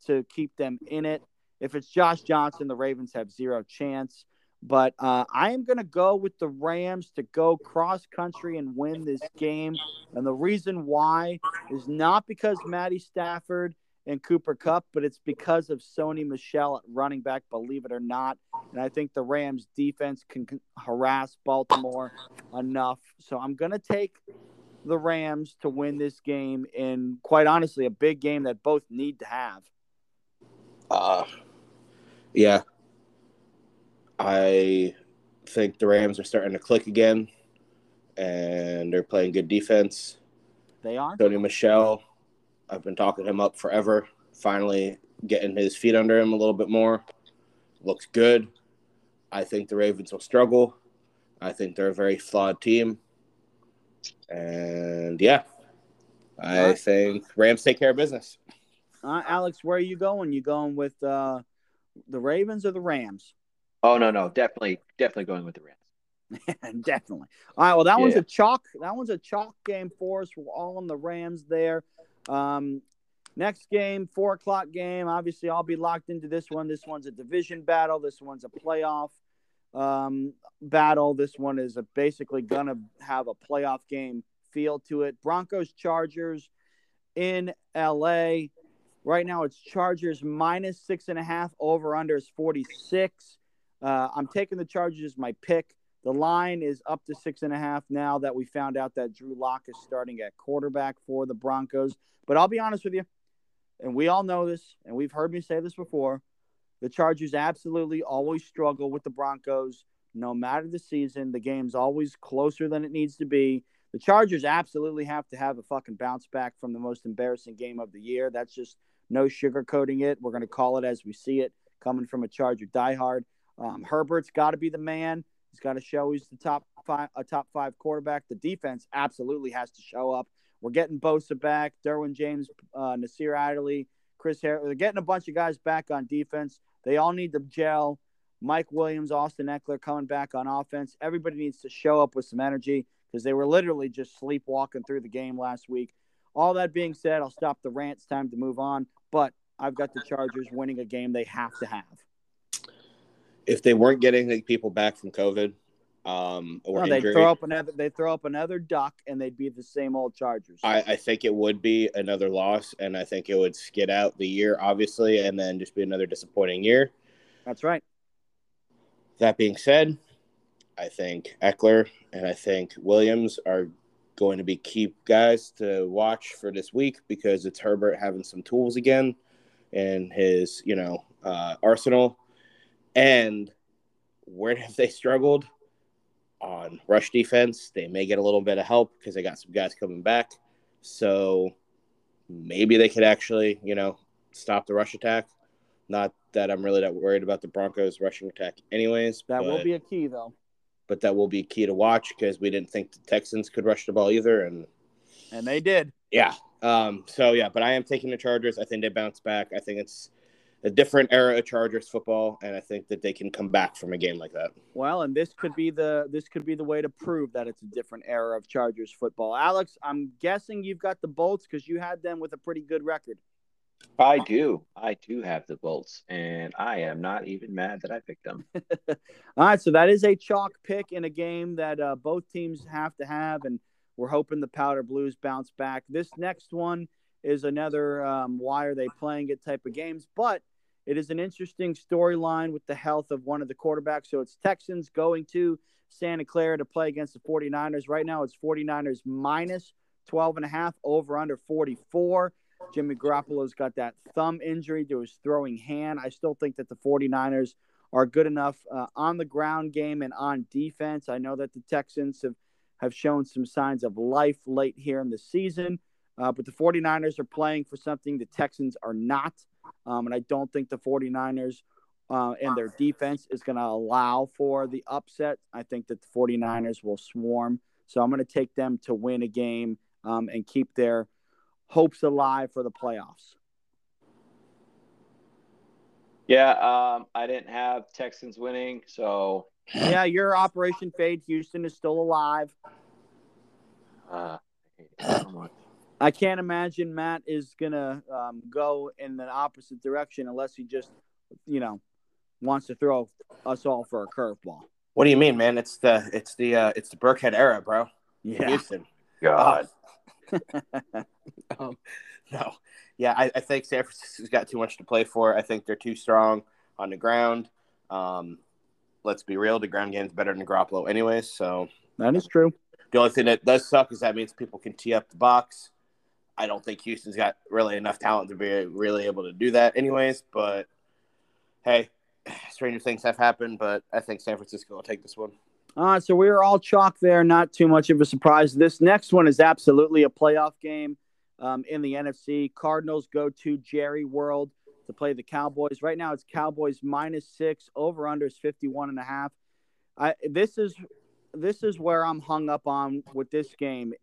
to keep them in it. If it's Josh Johnson, the Ravens have zero chance. But uh, I am going to go with the Rams to go cross country and win this game. And the reason why is not because Matty Stafford and Cooper Kupp, but it's because of Sony Michel at running back, believe it or not. And I think the Rams defense can harass Baltimore enough. So I'm going to take the Rams to win this game in, quite honestly, a big game that both need to have. Uh, yeah. I think the Rams are starting to click again, and they're playing good defense. They are. Tony Michelle, I've been talking him up forever. Finally, getting his feet under him a little bit more. Looks good. I think the Ravens will struggle. I think they're a very flawed team. And yeah, I Alright. think Rams take care of business. Uh, Alex, where are you going? You going with uh, the Ravens or the Rams? Oh no, no, definitely, definitely going with the Rams. <laughs> Definitely. All right. Well, that one's a chalk. That one's a chalk game for us. We're all on the Rams there. Um, next game, four o'clock game. Obviously, I'll be locked into this one. This one's a division battle. This one's a playoff um, battle. This one is a, basically gonna have a playoff game feel to it. Broncos Chargers in LA. Right now, it's Chargers minus six and a half. Over under is forty six. Uh, I'm taking the Chargers as my pick. The line is up to six and a half now that we found out that Drew Lock is starting at quarterback for the Broncos. But I'll be honest with you, and we all know this, and we've heard me say this before. The Chargers absolutely always struggle with the Broncos, no matter the season. The game's always closer than it needs to be. The Chargers absolutely have to have a fucking bounce back from the most embarrassing game of the year. That's just no sugarcoating it. We're going to call it as we see it, coming from a Charger diehard. Um, Herbert's got to be the man. He's got to show he's the top five, a top five quarterback. The defense absolutely has to show up. We're getting Bosa back, Derwin James, uh, Nasir Adderley, Chris Harris. They're getting a bunch of guys back on defense. They all need to gel. Mike Williams, Austin Ekeler coming back on offense. Everybody needs to show up with some energy because they were literally just sleepwalking through the game last week. All that being said, I'll stop the rant. It's time to move on. But I've got the Chargers winning a game they have to have. If they weren't getting people back from COVID um, or No, they throw up another. They throw up another duck, and they'd be the same old Chargers. I, I think it would be another loss, and I think it would skid out the year, obviously, and then just be another disappointing year. That's right. That being said, I think Ekeler and I think Williams are going to be key guys to watch for this week because it's Herbert having some tools again in his, you know, uh, arsenal. And where have they struggled? On rush defense, they may get a little bit of help because they got some guys coming back. So maybe they could actually, you know, stop the rush attack. Not that I'm really that worried about the Broncos rushing attack, anyways. That but, will be a key, though, but that will be key to watch because we didn't think the Texans could rush the ball either. And and they did. yeah, um, so yeah, but I am taking the Chargers. I think they bounce back. I think it's a different era of Chargers football, and I think that they can come back from a game like that. Well, and this could be the this could be the way to prove that it's a different era of Chargers football. Alex, I'm guessing you've got the Bolts because you had them with a pretty good record. I do. I do have the Bolts, and I am not even mad that I picked them. <laughs> All right, so that is a chalk pick in a game that uh, both teams have to have, and we're hoping the Powder Blues bounce back. This next one is another um, why are they playing it type of games, but it is an interesting storyline with the health of one of the quarterbacks. So it's Texans going to Santa Clara to play against the 49ers. Right now it's 49ers minus 12 and a half over under 44. Jimmy Garoppolo's got that thumb injury to his throwing hand. I still think that the 49ers are good enough uh, on the ground game and on defense. I know that the Texans have, have shown some signs of life late here in the season, uh, but the 49ers are playing for something the Texans are not. Um, and I don't think the 49ers uh, and their defense is going to allow for the upset. I think that the 49ers will swarm. So I'm going to take them to win a game um, and keep their hopes alive for the playoffs. Yeah, um, I didn't have Texans winning, so yeah, your Operation Fade Houston is still alive. Uh, I can't imagine Matt is gonna um, go in the opposite direction unless he just, you know, wants to throw us all for a curveball. What do you mean, man? It's the it's the uh, it's the Burkhead era, bro. Yeah. Houston. God. <laughs> um, no, yeah, I, I, think San Francisco's got too much to play for. I think they're too strong on the ground. Um, let's be real, the ground game's better than Garoppolo, anyways. So that is true. The only thing that does suck is that means people can tee up the box. I don't think Houston's got really enough talent to be really able to do that, anyways. But hey, <sighs> stranger things have happened. But I think San Francisco will take this one. Uh, so we are all chalk there. Not too much of a surprise. This next one is absolutely a playoff game um, in the NFC. Cardinals go to Jerry World to play the Cowboys. Right now, it's Cowboys minus six. Over under is 51 and a half. I, this is this is where I'm hung up on with this game.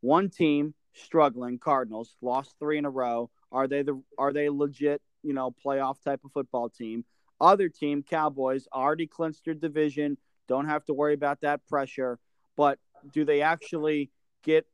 One team struggling, Cardinals lost three in a row. Are they the are they legit, you know, playoff type of football team? Other team, Cowboys, already clinched their division don't have to worry about that pressure. But do they actually get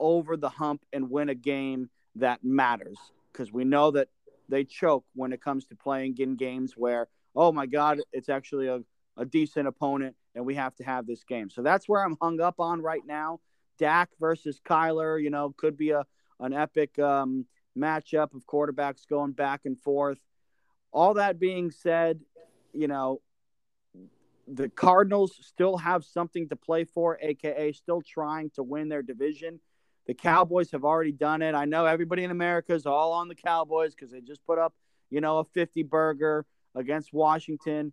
over the hump and win a game that matters? Because we know that they choke when it comes to playing in games where, oh my God, it's actually a, a decent opponent and we have to have this game. So that's where I'm hung up on right now. Dak versus Kyler, you know, could be a an epic um, matchup of quarterbacks going back and forth. All that being said, you know, the Cardinals still have something to play for, aka still trying to win their division. The Cowboys have already done it. I know everybody in America is all on the Cowboys because they just put up, you know, a 50 burger against Washington.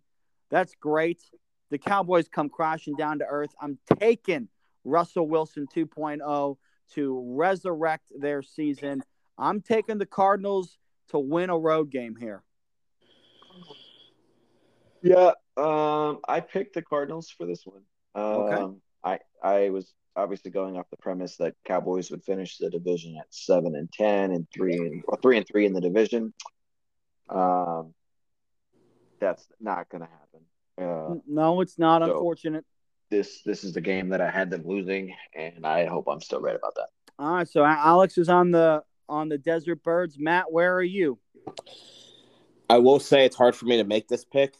That's great. The Cowboys come crashing down to earth. I'm taking Russell Wilson 2.0 to resurrect their season. I'm taking the Cardinals to win a road game here. Yeah, um, I picked the Cardinals for this one. Um, okay. I I was obviously going off the premise that Cowboys would finish the division at seven and ten and three and three and three in the division. Um, that's not going to happen. Uh, no, it's not. So unfortunate. This this is the game that I had them losing, and I hope I'm still right about that. All right. So Alex is on the on the Desert Birds. Matt, where are you? I will say it's hard for me to make this pick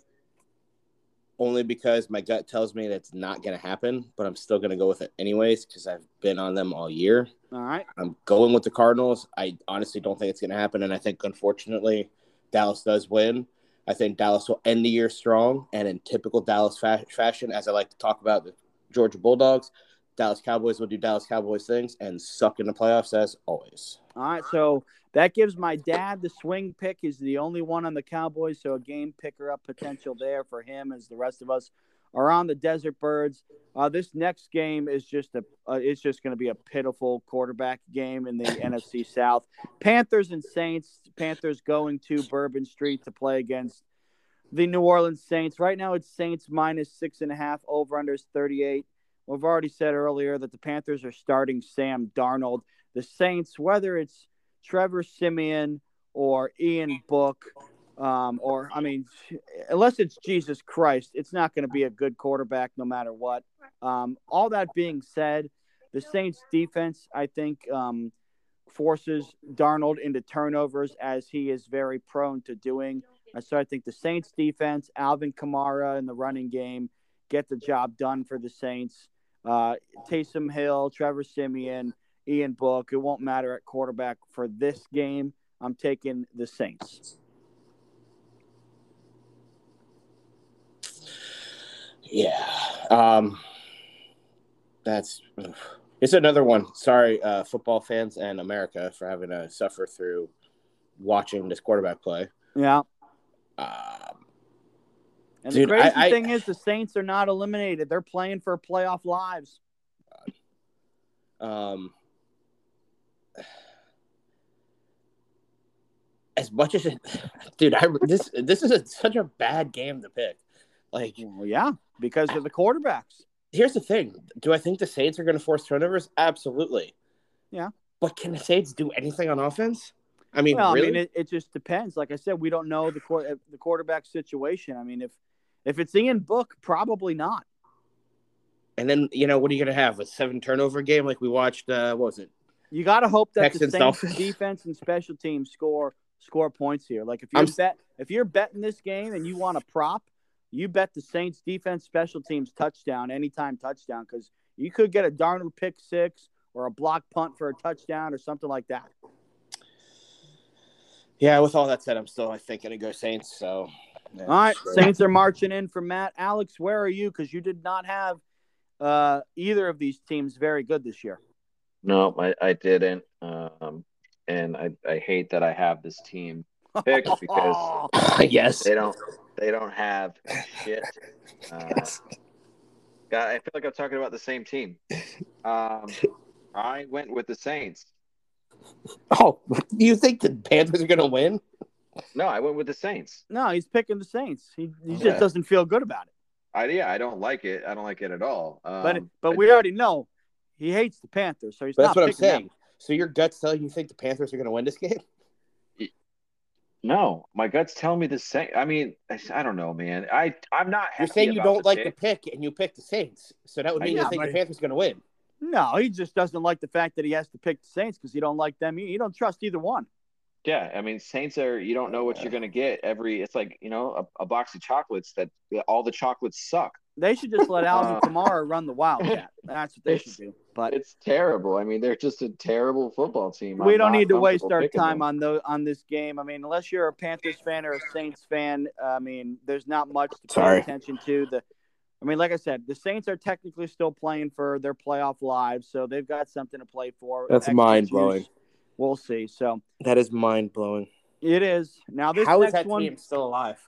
only because my gut tells me that's not going to happen, but I'm still going to go with it anyways because I've been on them all year. All right. I'm going with the Cardinals. I honestly don't think it's going to happen. And I think, unfortunately, Dallas does win. I think Dallas will end the year strong. And in typical Dallas fa- fashion, as I like to talk about the Georgia Bulldogs, Dallas Cowboys will do Dallas Cowboys things and suck in the playoffs as always. All right. So that gives my dad the swing pick. He's the only one on the Cowboys, so a game picker up potential there for him as the rest of us are on the Desert Birds. Uh, this next game is just a uh, it's just going to be a pitiful quarterback game in the <laughs> NFC South. Panthers and Saints. Panthers going to Bourbon Street to play against the New Orleans Saints. Right now, it's Saints minus six and a half. Over under is thirty eight. We've already said earlier that the Panthers are starting Sam Darnold. The Saints, whether it's Trevor Siemian or Ian Book, um, or I mean, unless it's Jesus Christ, it's not going to be a good quarterback no matter what. Um, all that being said, the Saints defense, I think, um, forces Darnold into turnovers as he is very prone to doing. So I think the Saints defense, Alvin Kamara in the running game, get the job done for the Saints. Uh, Taysom Hill, Trevor Siemian, Ian Book. It won't matter at quarterback for this game. I'm taking the Saints. Yeah. Um, that's it's another one. Sorry, uh, football fans and America for having to suffer through watching this quarterback play. Yeah. Um, And Dude, the crazy I- I- thing is, the Saints are not eliminated. They're playing for playoff lives. um, as much as it, <sighs> dude, I this this is a, such a bad game to pick. Like, Well, yeah, because of the quarterbacks. here's the thing: Do I think the Saints are going to force turnovers? Absolutely. Yeah. But can the Saints do anything on offense? I mean, Well, really? I mean, it, it just depends. Like I said, we don't know the quar- the quarterback situation. I mean, if if it's Ian Book, probably not. and then you know what are you going to have a seven turnover game like we watched? Uh, what was it? You got to hope that Texans, the Saints <laughs> defense and special teams score score points here. Like if you're bet if you're betting this game and you want a prop, you bet the Saints defense special teams touchdown anytime touchdown because you could get a Darnold pick six or a block punt for a touchdown or something like that. Yeah. With all that said, I'm still I think going to go Saints. So. yeah, All right, sure. Saints are marching in for Matt. Alex, where are you? Because you did not have uh, either of these teams very good this year. No, I, I didn't. Um, and I, I hate that I have this team picked because <laughs> yes. they don't they don't have shit. Uh, Yes. God, I feel like I'm talking about the same team. Um, I went with the Saints. Oh, you think the Panthers are going to win? No, I went with the Saints. no, he's picking the Saints. He, he Okay. just doesn't feel good about it. I yeah, I don't like it. I don't like it at all. Um, But but we already know he hates the Panthers, so he's But not that's what I'm picking them. saying. So your guts tell you you think the Panthers are going to win this game? No, my gut's telling me the same. I mean, I, I don't know, man. I I'm not. You're happy saying you don't like the pick. pick and you pick the Saints. So that would mean Yeah, you think the Panthers are going to win. No, he just doesn't like the fact that he has to pick the Saints because he don't like them. You don't trust either one. Yeah, I mean, Saints are. You don't know what you're gonna get every. It's like you know a, a box of chocolates that all the chocolates suck. They should just let <laughs> Alvin Uh, Kamara run the Wildcat. That's what they It's- should do. But It's terrible. I mean, they're just a terrible football team. we I'm don't need to waste our time them. on the on this game. I mean, unless you're a Panthers fan or a Saints fan, I mean, there's not much to pay Sorry. attention to. The, I mean, like I said, the Saints are technically still playing for their playoff lives, so they've got something to play for. That's mind-blowing. We'll see. So That is mind blowing. it is now. This How is next that one, team still alive?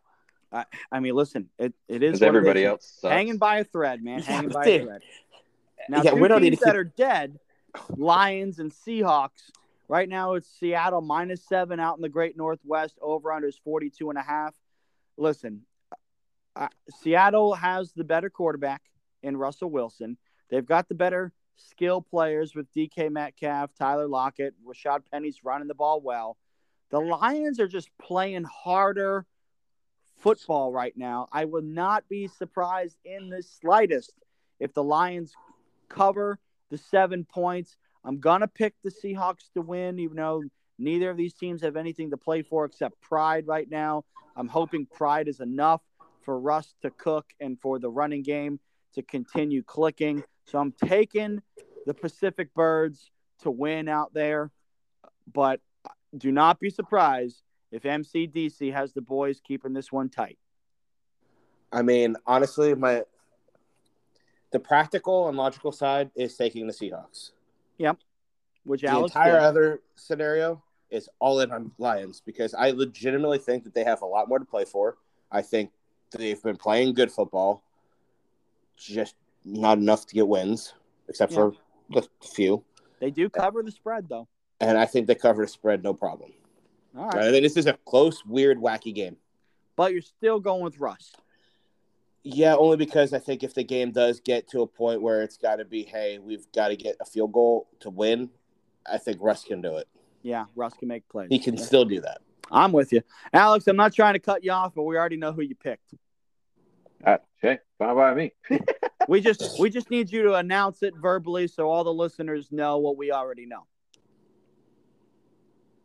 I mean, listen, it, it is Because what it everybody is. else sucks. hanging by a thread, man. <laughs> Hanging but by dude, a thread. Now, yeah, two we don't need teams to that keep- are dead, Lions and Seahawks. Right now, it's Seattle minus seven out in the Great Northwest. Over under is 42 and a half. Listen, uh, Seattle has the better quarterback in Russell Wilson. They've got the better skill players with DK Metcalf, Tyler Lockett, Rashaad Penny's running the ball well. The Lions are just playing harder football right now. I would not be surprised in the slightest if the Lions cover the seven points. I'm going to pick the Seahawks to win, even though neither of these teams have anything to play for except pride right now. I'm hoping pride is enough for Russ to cook and for the running game to continue clicking. So I'm taking the Pacific Birds to win out there, but do not be surprised if MCDC has the boys keeping this one tight. I mean, honestly, my the practical and logical side is taking the Seahawks. Yep. Which The Alex entire did. other scenario is all in on Lions because I legitimately think that they have a lot more to play for. I think they've been playing good football, just not enough to get wins, except for the few. They do cover the spread though. And I think they cover the spread no problem. All right. I think this is a close, weird, wacky game. But you're still going with Russ. Yeah, only because I think if the game does get to a point where it's got to be, hey, we've got to get a field goal to win, I think Russ can do it. Yeah, Russ can make plays. He can Yeah. still do that. I'm with you. Alex, I'm not trying to cut you off, but we already know who you picked. Uh, okay, fine by me. <laughs> We just we just need you to announce it verbally so all the listeners know what we already know.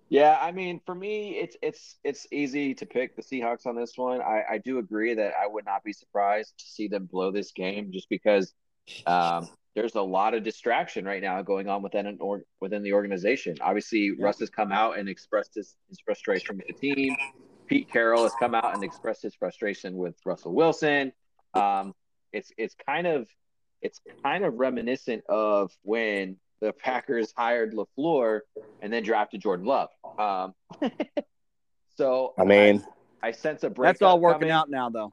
Yeah, I mean, for me, it's it's it's easy to pick the Seahawks on this one. I, I do agree that I would not be surprised to see them blow this game, just because um, there's a lot of distraction right now going on within an or, within the organization. Obviously, yeah. Russ has come out and expressed his, his frustration with the team. Pete Carroll has come out and expressed his frustration with Russell Wilson. Um, it's it's kind of it's kind of reminiscent of when the Packers hired LaFleur and then drafted Jordan Love. Um, <laughs> so I mean, I, I sense a break. That's all working coming. out now, though.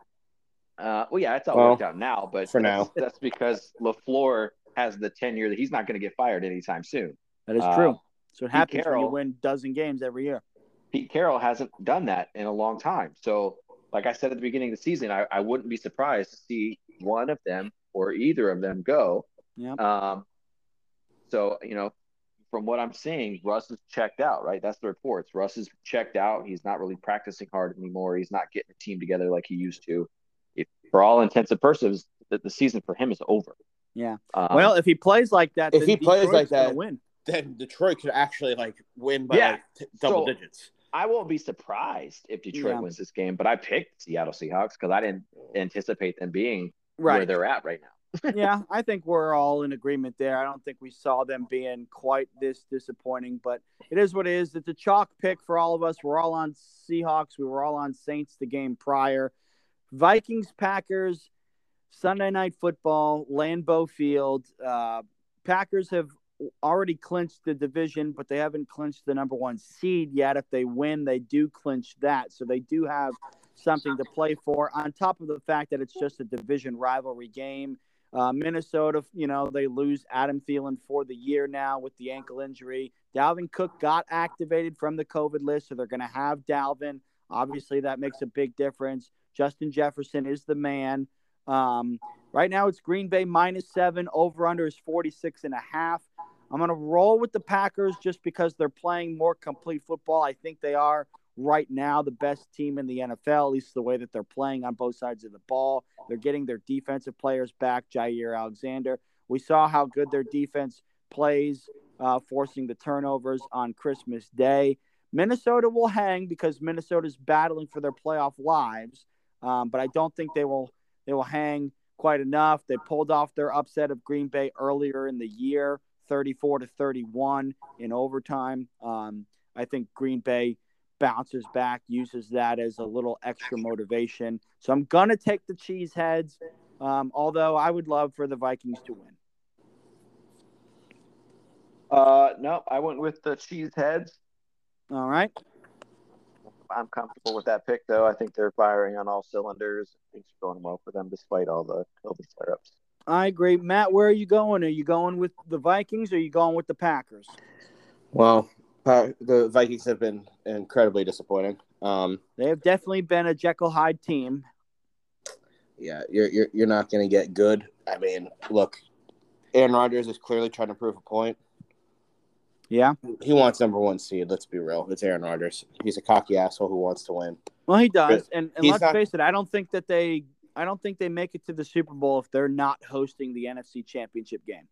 Uh, well, yeah, it's all well, worked out now, but for now, that's because LaFleur has the tenure that he's not going to get fired anytime soon. That is true. Uh, so it happens Carroll, when you win dozen games every year. Pete Carroll hasn't done that in a long time. So, like I said at the beginning of the season, I, I wouldn't be surprised to see one of them or either of them go. Yeah. Um, so, you know, from what I'm seeing, Russ is checked out, right? That's the reports. Russ is checked out. He's not really practicing hard anymore. He's not getting the team together like he used to. If, for all intents and purposes, the, the season for him is over. Yeah. Um, well, if he plays like that, if he Detroit's plays like that, win. then Detroit could actually like win by yeah. like t- double So, digits. I won't be surprised if Detroit Yeah. wins this game, but I picked Seattle Seahawks because I didn't anticipate them being where they're at right now. Yeah, <laughs> I think we're all in agreement there. I don't think we saw them being quite this disappointing, but it is what it is. It's a chalk pick for all of us. We're all on Seahawks. We were all on Saints the game prior. Vikings, Packers, Sunday night football, Lambeau Field. Uh, Packers have already clinched the division, but they haven't clinched the number one seed yet. If they win, they do clinch that. So they do have something to play for, on top of the fact that it's just a division rivalry game. Uh, Minnesota, you know, they lose Adam Thielen for the year now with the ankle injury. Dalvin Cook got activated from the COVID list, so they're going to have Dalvin. Obviously, that makes a big difference. Justin Jefferson is the man. Um, right now, it's Green Bay minus seven. Over under is 46 and a half. I'm going to roll with the Packers just because they're playing more complete football. I think they are right now the best team in the NFL, at least the way that they're playing on both sides of the ball. They're getting their defensive players back, Jaire Alexander. We saw how good their defense plays, uh, forcing the turnovers on Christmas Day. Minnesota will hang because Minnesota's battling for their playoff lives, um, but I don't think they will they will hang quite enough. They pulled off their upset of Green Bay earlier in the year, 34 to 31 in overtime. Um, I think Green Bay bounces back, uses that as a little extra motivation. So I'm gonna take the Cheeseheads, um, although I would love for the Vikings to win. Uh, no, I went with the Cheeseheads. All right. I'm comfortable with that pick, though. I think they're firing on all cylinders. Things are going well for them despite all the COVID flare-ups. I agree. Matt, where are you going? Are you going with the Vikings or are you going with the Packers? Well, uh, the Vikings have been incredibly disappointing. Um, They have definitely been a Jekyll Hyde team. yeah, you're you're you're not going to get good. I mean, look, Aaron Rodgers is clearly trying to prove a point. Yeah. He wants number one seed. Let's be real. It's Aaron Rodgers. He's a cocky asshole who wants to win. Well, he does. And, and let's not- face it, I don't think that they I don't think they make it to the Super Bowl if they're not hosting the NFC Championship game.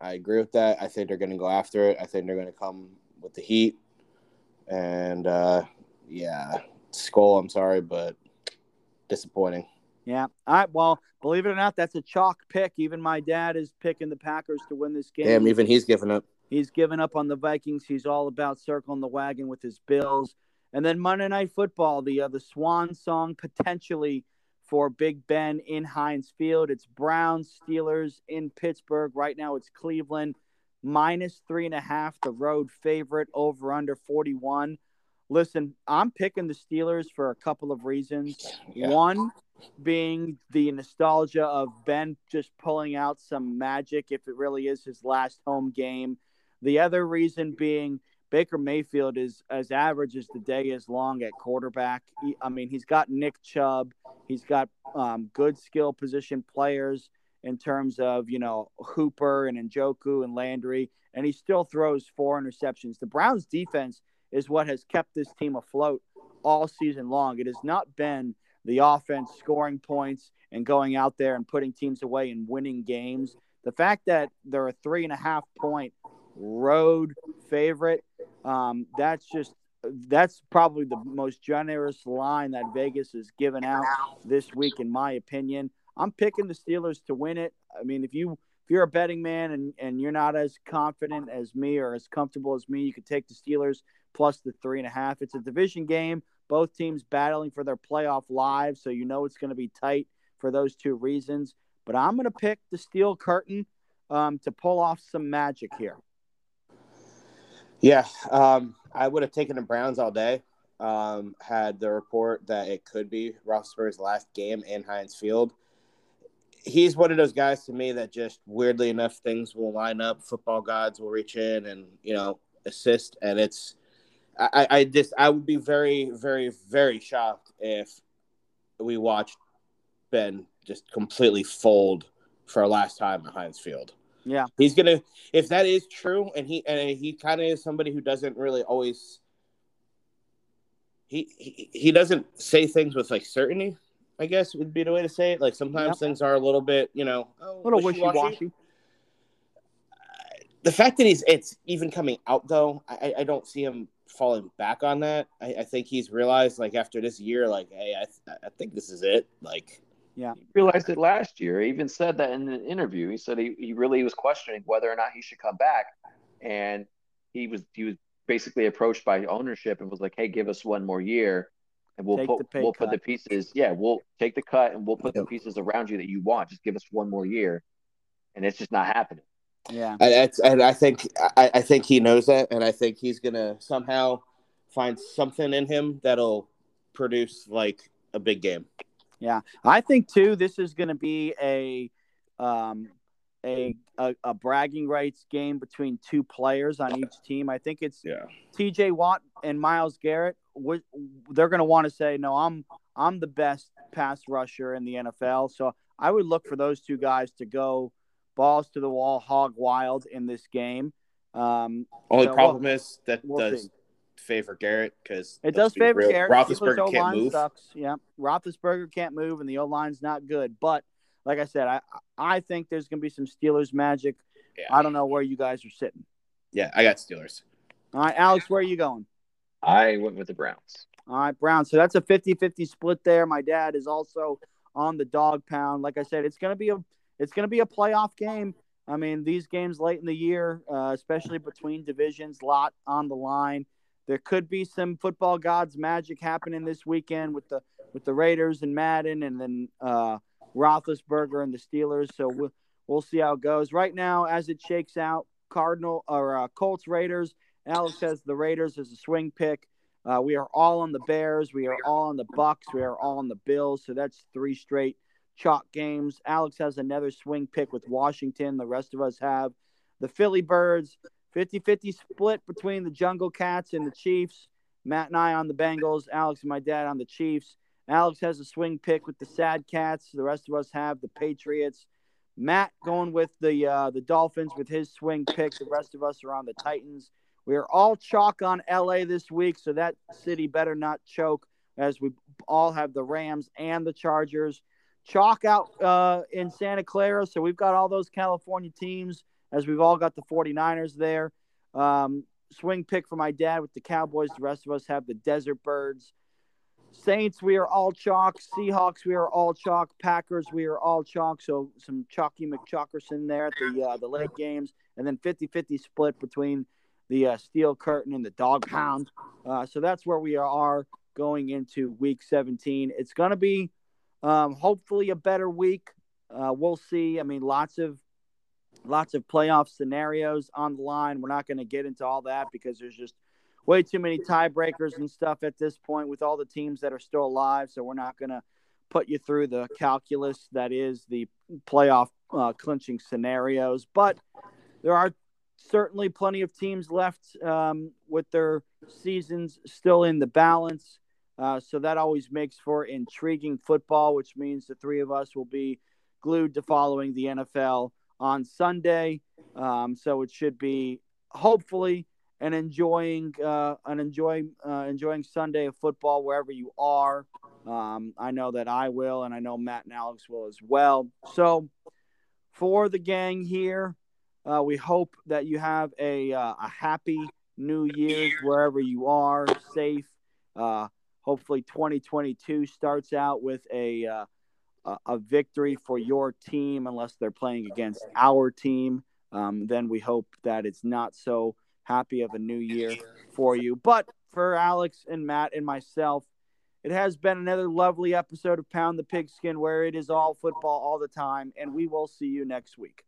I agree with that. I think they're going to go after it. I think they're going to come with the heat. And uh, yeah, Skol. I'm sorry, but disappointing. Yeah. All right. Well, believe it or not, that's a chalk pick. Even my dad is picking the Packers to win this game. Damn, even he's giving up. He's giving up on the Vikings. He's all about circling the wagon with his Bills. And then Monday Night Football, the uh, the Swan song potentially for Big Ben in Heinz Field. It's Browns Steelers in Pittsburgh. Right now, it's Cleveland minus three and a half, the road favorite over under forty one. Listen, I'm picking the Steelers for a couple of reasons. Yeah. One being the nostalgia of Ben just pulling out some magic if it really is his last home game. The other reason being Baker Mayfield is as average as the day is long at quarterback. He, I mean, he's got Nick Chubb, he's got um, good skill position players in terms of you know Hooper and Njoku and Landry, and he still throws four interceptions. The Browns' defense is what has kept this team afloat all season long. It has not been the offense scoring points and going out there and putting teams away and winning games. The fact that they're a three and a half point road favorite, um, that's just that's probably the most generous line that Vegas has given out this week, in my opinion. I'm picking the Steelers to win it. I mean, if you if you're a betting man and, and you're not as confident as me or as comfortable as me, you could take the Steelers plus the three and a half. It's a division game, both teams battling for their playoff lives, so you know it's going to be tight for those two reasons. But I'm going to pick the Steel Curtain um, to pull off some magic here. Yeah, um, I would have taken the Browns all day. Um, had the report that it could be Roethlisberger's last game in Heinz Field. He's one of those guys to me that just weirdly enough things will line up. Football gods will reach in and you know assist, and it's I, I just I would be very very very shocked if we watched Ben just completely fold for a last time at Heinz Field. Yeah, he's gonna. If that is true, and he and he kind of is somebody who doesn't really always. He, he he doesn't say things with like certainty. I guess would be the way to say it. Like sometimes yep. things are a little bit, you know, oh, a little wishy washy. The fact that he's it's even coming out though, I, I don't see him falling back on that. I, I think he's realized like after this year, like, hey, I I think this is it. Like yeah. He realized it last year. He even said that in an interview. He said he, he really was questioning whether or not he should come back. And he was he was basically approached by ownership and was like, Hey, give us one more year and we'll take put we'll cut. put the pieces yeah, we'll take the cut and we'll put yep. the pieces around you that you want. Just give us one more year. And it's just not happening. Yeah. And, and I think I, I think he knows that and I think he's gonna somehow find something in him that'll produce like a big game. Yeah, I think too. This is going to be a, um, a, a a bragging rights game between two players on each team. I think it's yeah. T.J. Watt and Myles Garrett. They're going to want to say, "No, I'm I'm the best pass rusher in the NFL." So I would look for those two guys to go balls to the wall, hog wild in this game. Um, Only so problem we'll, is that we'll does see favor Garrett because it does favor real, Garrett. Roethlisberger can't move. Sucks. Yeah, Roethlisberger can't move, and the O line's not good. But like I said, I I think there's going to be some Steelers magic. Yeah. I don't know where you guys are sitting. Yeah, I got Steelers. All right, Alex, where are you going? I went with the Browns. All right, Browns. So that's a 50-50 split there. My dad is also on the dog pound. Like I said, it's to be a it's to be a playoff game. I mean, these games late in the year, uh, especially between divisions, lot on the line. There could be some football gods magic happening this weekend with the with the Raiders and Madden, and then uh, Roethlisberger and the Steelers. So we'll we'll see how it goes. Right now, as it shakes out, Cardinal or uh, Colts Raiders. Alex says the Raiders is a swing pick. Uh, we are all on the Bears. We are all on the Bucks. We are all on the Bills. So that's three straight chalk games. Alex has another swing pick with Washington. The rest of us have the Philly Birds 50 50 split between the Jungle Cats and the Chiefs. Matt and I on the Bengals, Alex and my dad on the Chiefs. Alex has a swing pick with the Sad Cats. The rest of us have the Patriots. Matt going with the uh, the Dolphins with his swing pick. The rest of us are on the Titans. We are all chalk on LA this week, so that city better not choke as we all have the Rams and the Chargers. Chalk out uh, in Santa Clara, so we've got all those California teams as we've all got the 49ers there. Um, swing pick for my dad with the Cowboys. The rest of us have the Desert Birds. Saints, we are all chalk. Seahawks, we are all chalk. Packers, we are all chalk. So some chalky McChalkerson there at the uh, the late games, and then 50-50 split between the uh, Steel Curtain and the Dog Pound. Uh, so that's where we are going into Week 17. It's going to be um, hopefully a better week. Uh, we'll see. I mean, lots of lots of playoff scenarios on the line. We're not going to get into all that because there's just way too many tiebreakers and stuff at this point with all the teams that are still alive. So we're not going to put you through the calculus that is the playoff uh, clinching scenarios. But there are certainly plenty of teams left um, with their seasons still in the balance. Uh, so that always makes for intriguing football, which means the three of us will be glued to following the NFL on Sunday. Um, so it should be hopefully an enjoying uh, an enjoying uh, enjoying Sunday of football wherever you are. Um, I know that I will, and I know Matt and Alex will as well. So for the gang here, uh, we hope that you have a uh, a happy New Year's wherever you are, safe. Uh, hopefully, 2022 starts out with a, uh, a a victory for your team, unless they're playing against our team. Um, then we hope that it's not so happy of a new year for you. But for Alex and Matt and myself, it has been another lovely episode of Pound the Pigskin where it is all football all the time, and we will see you next week.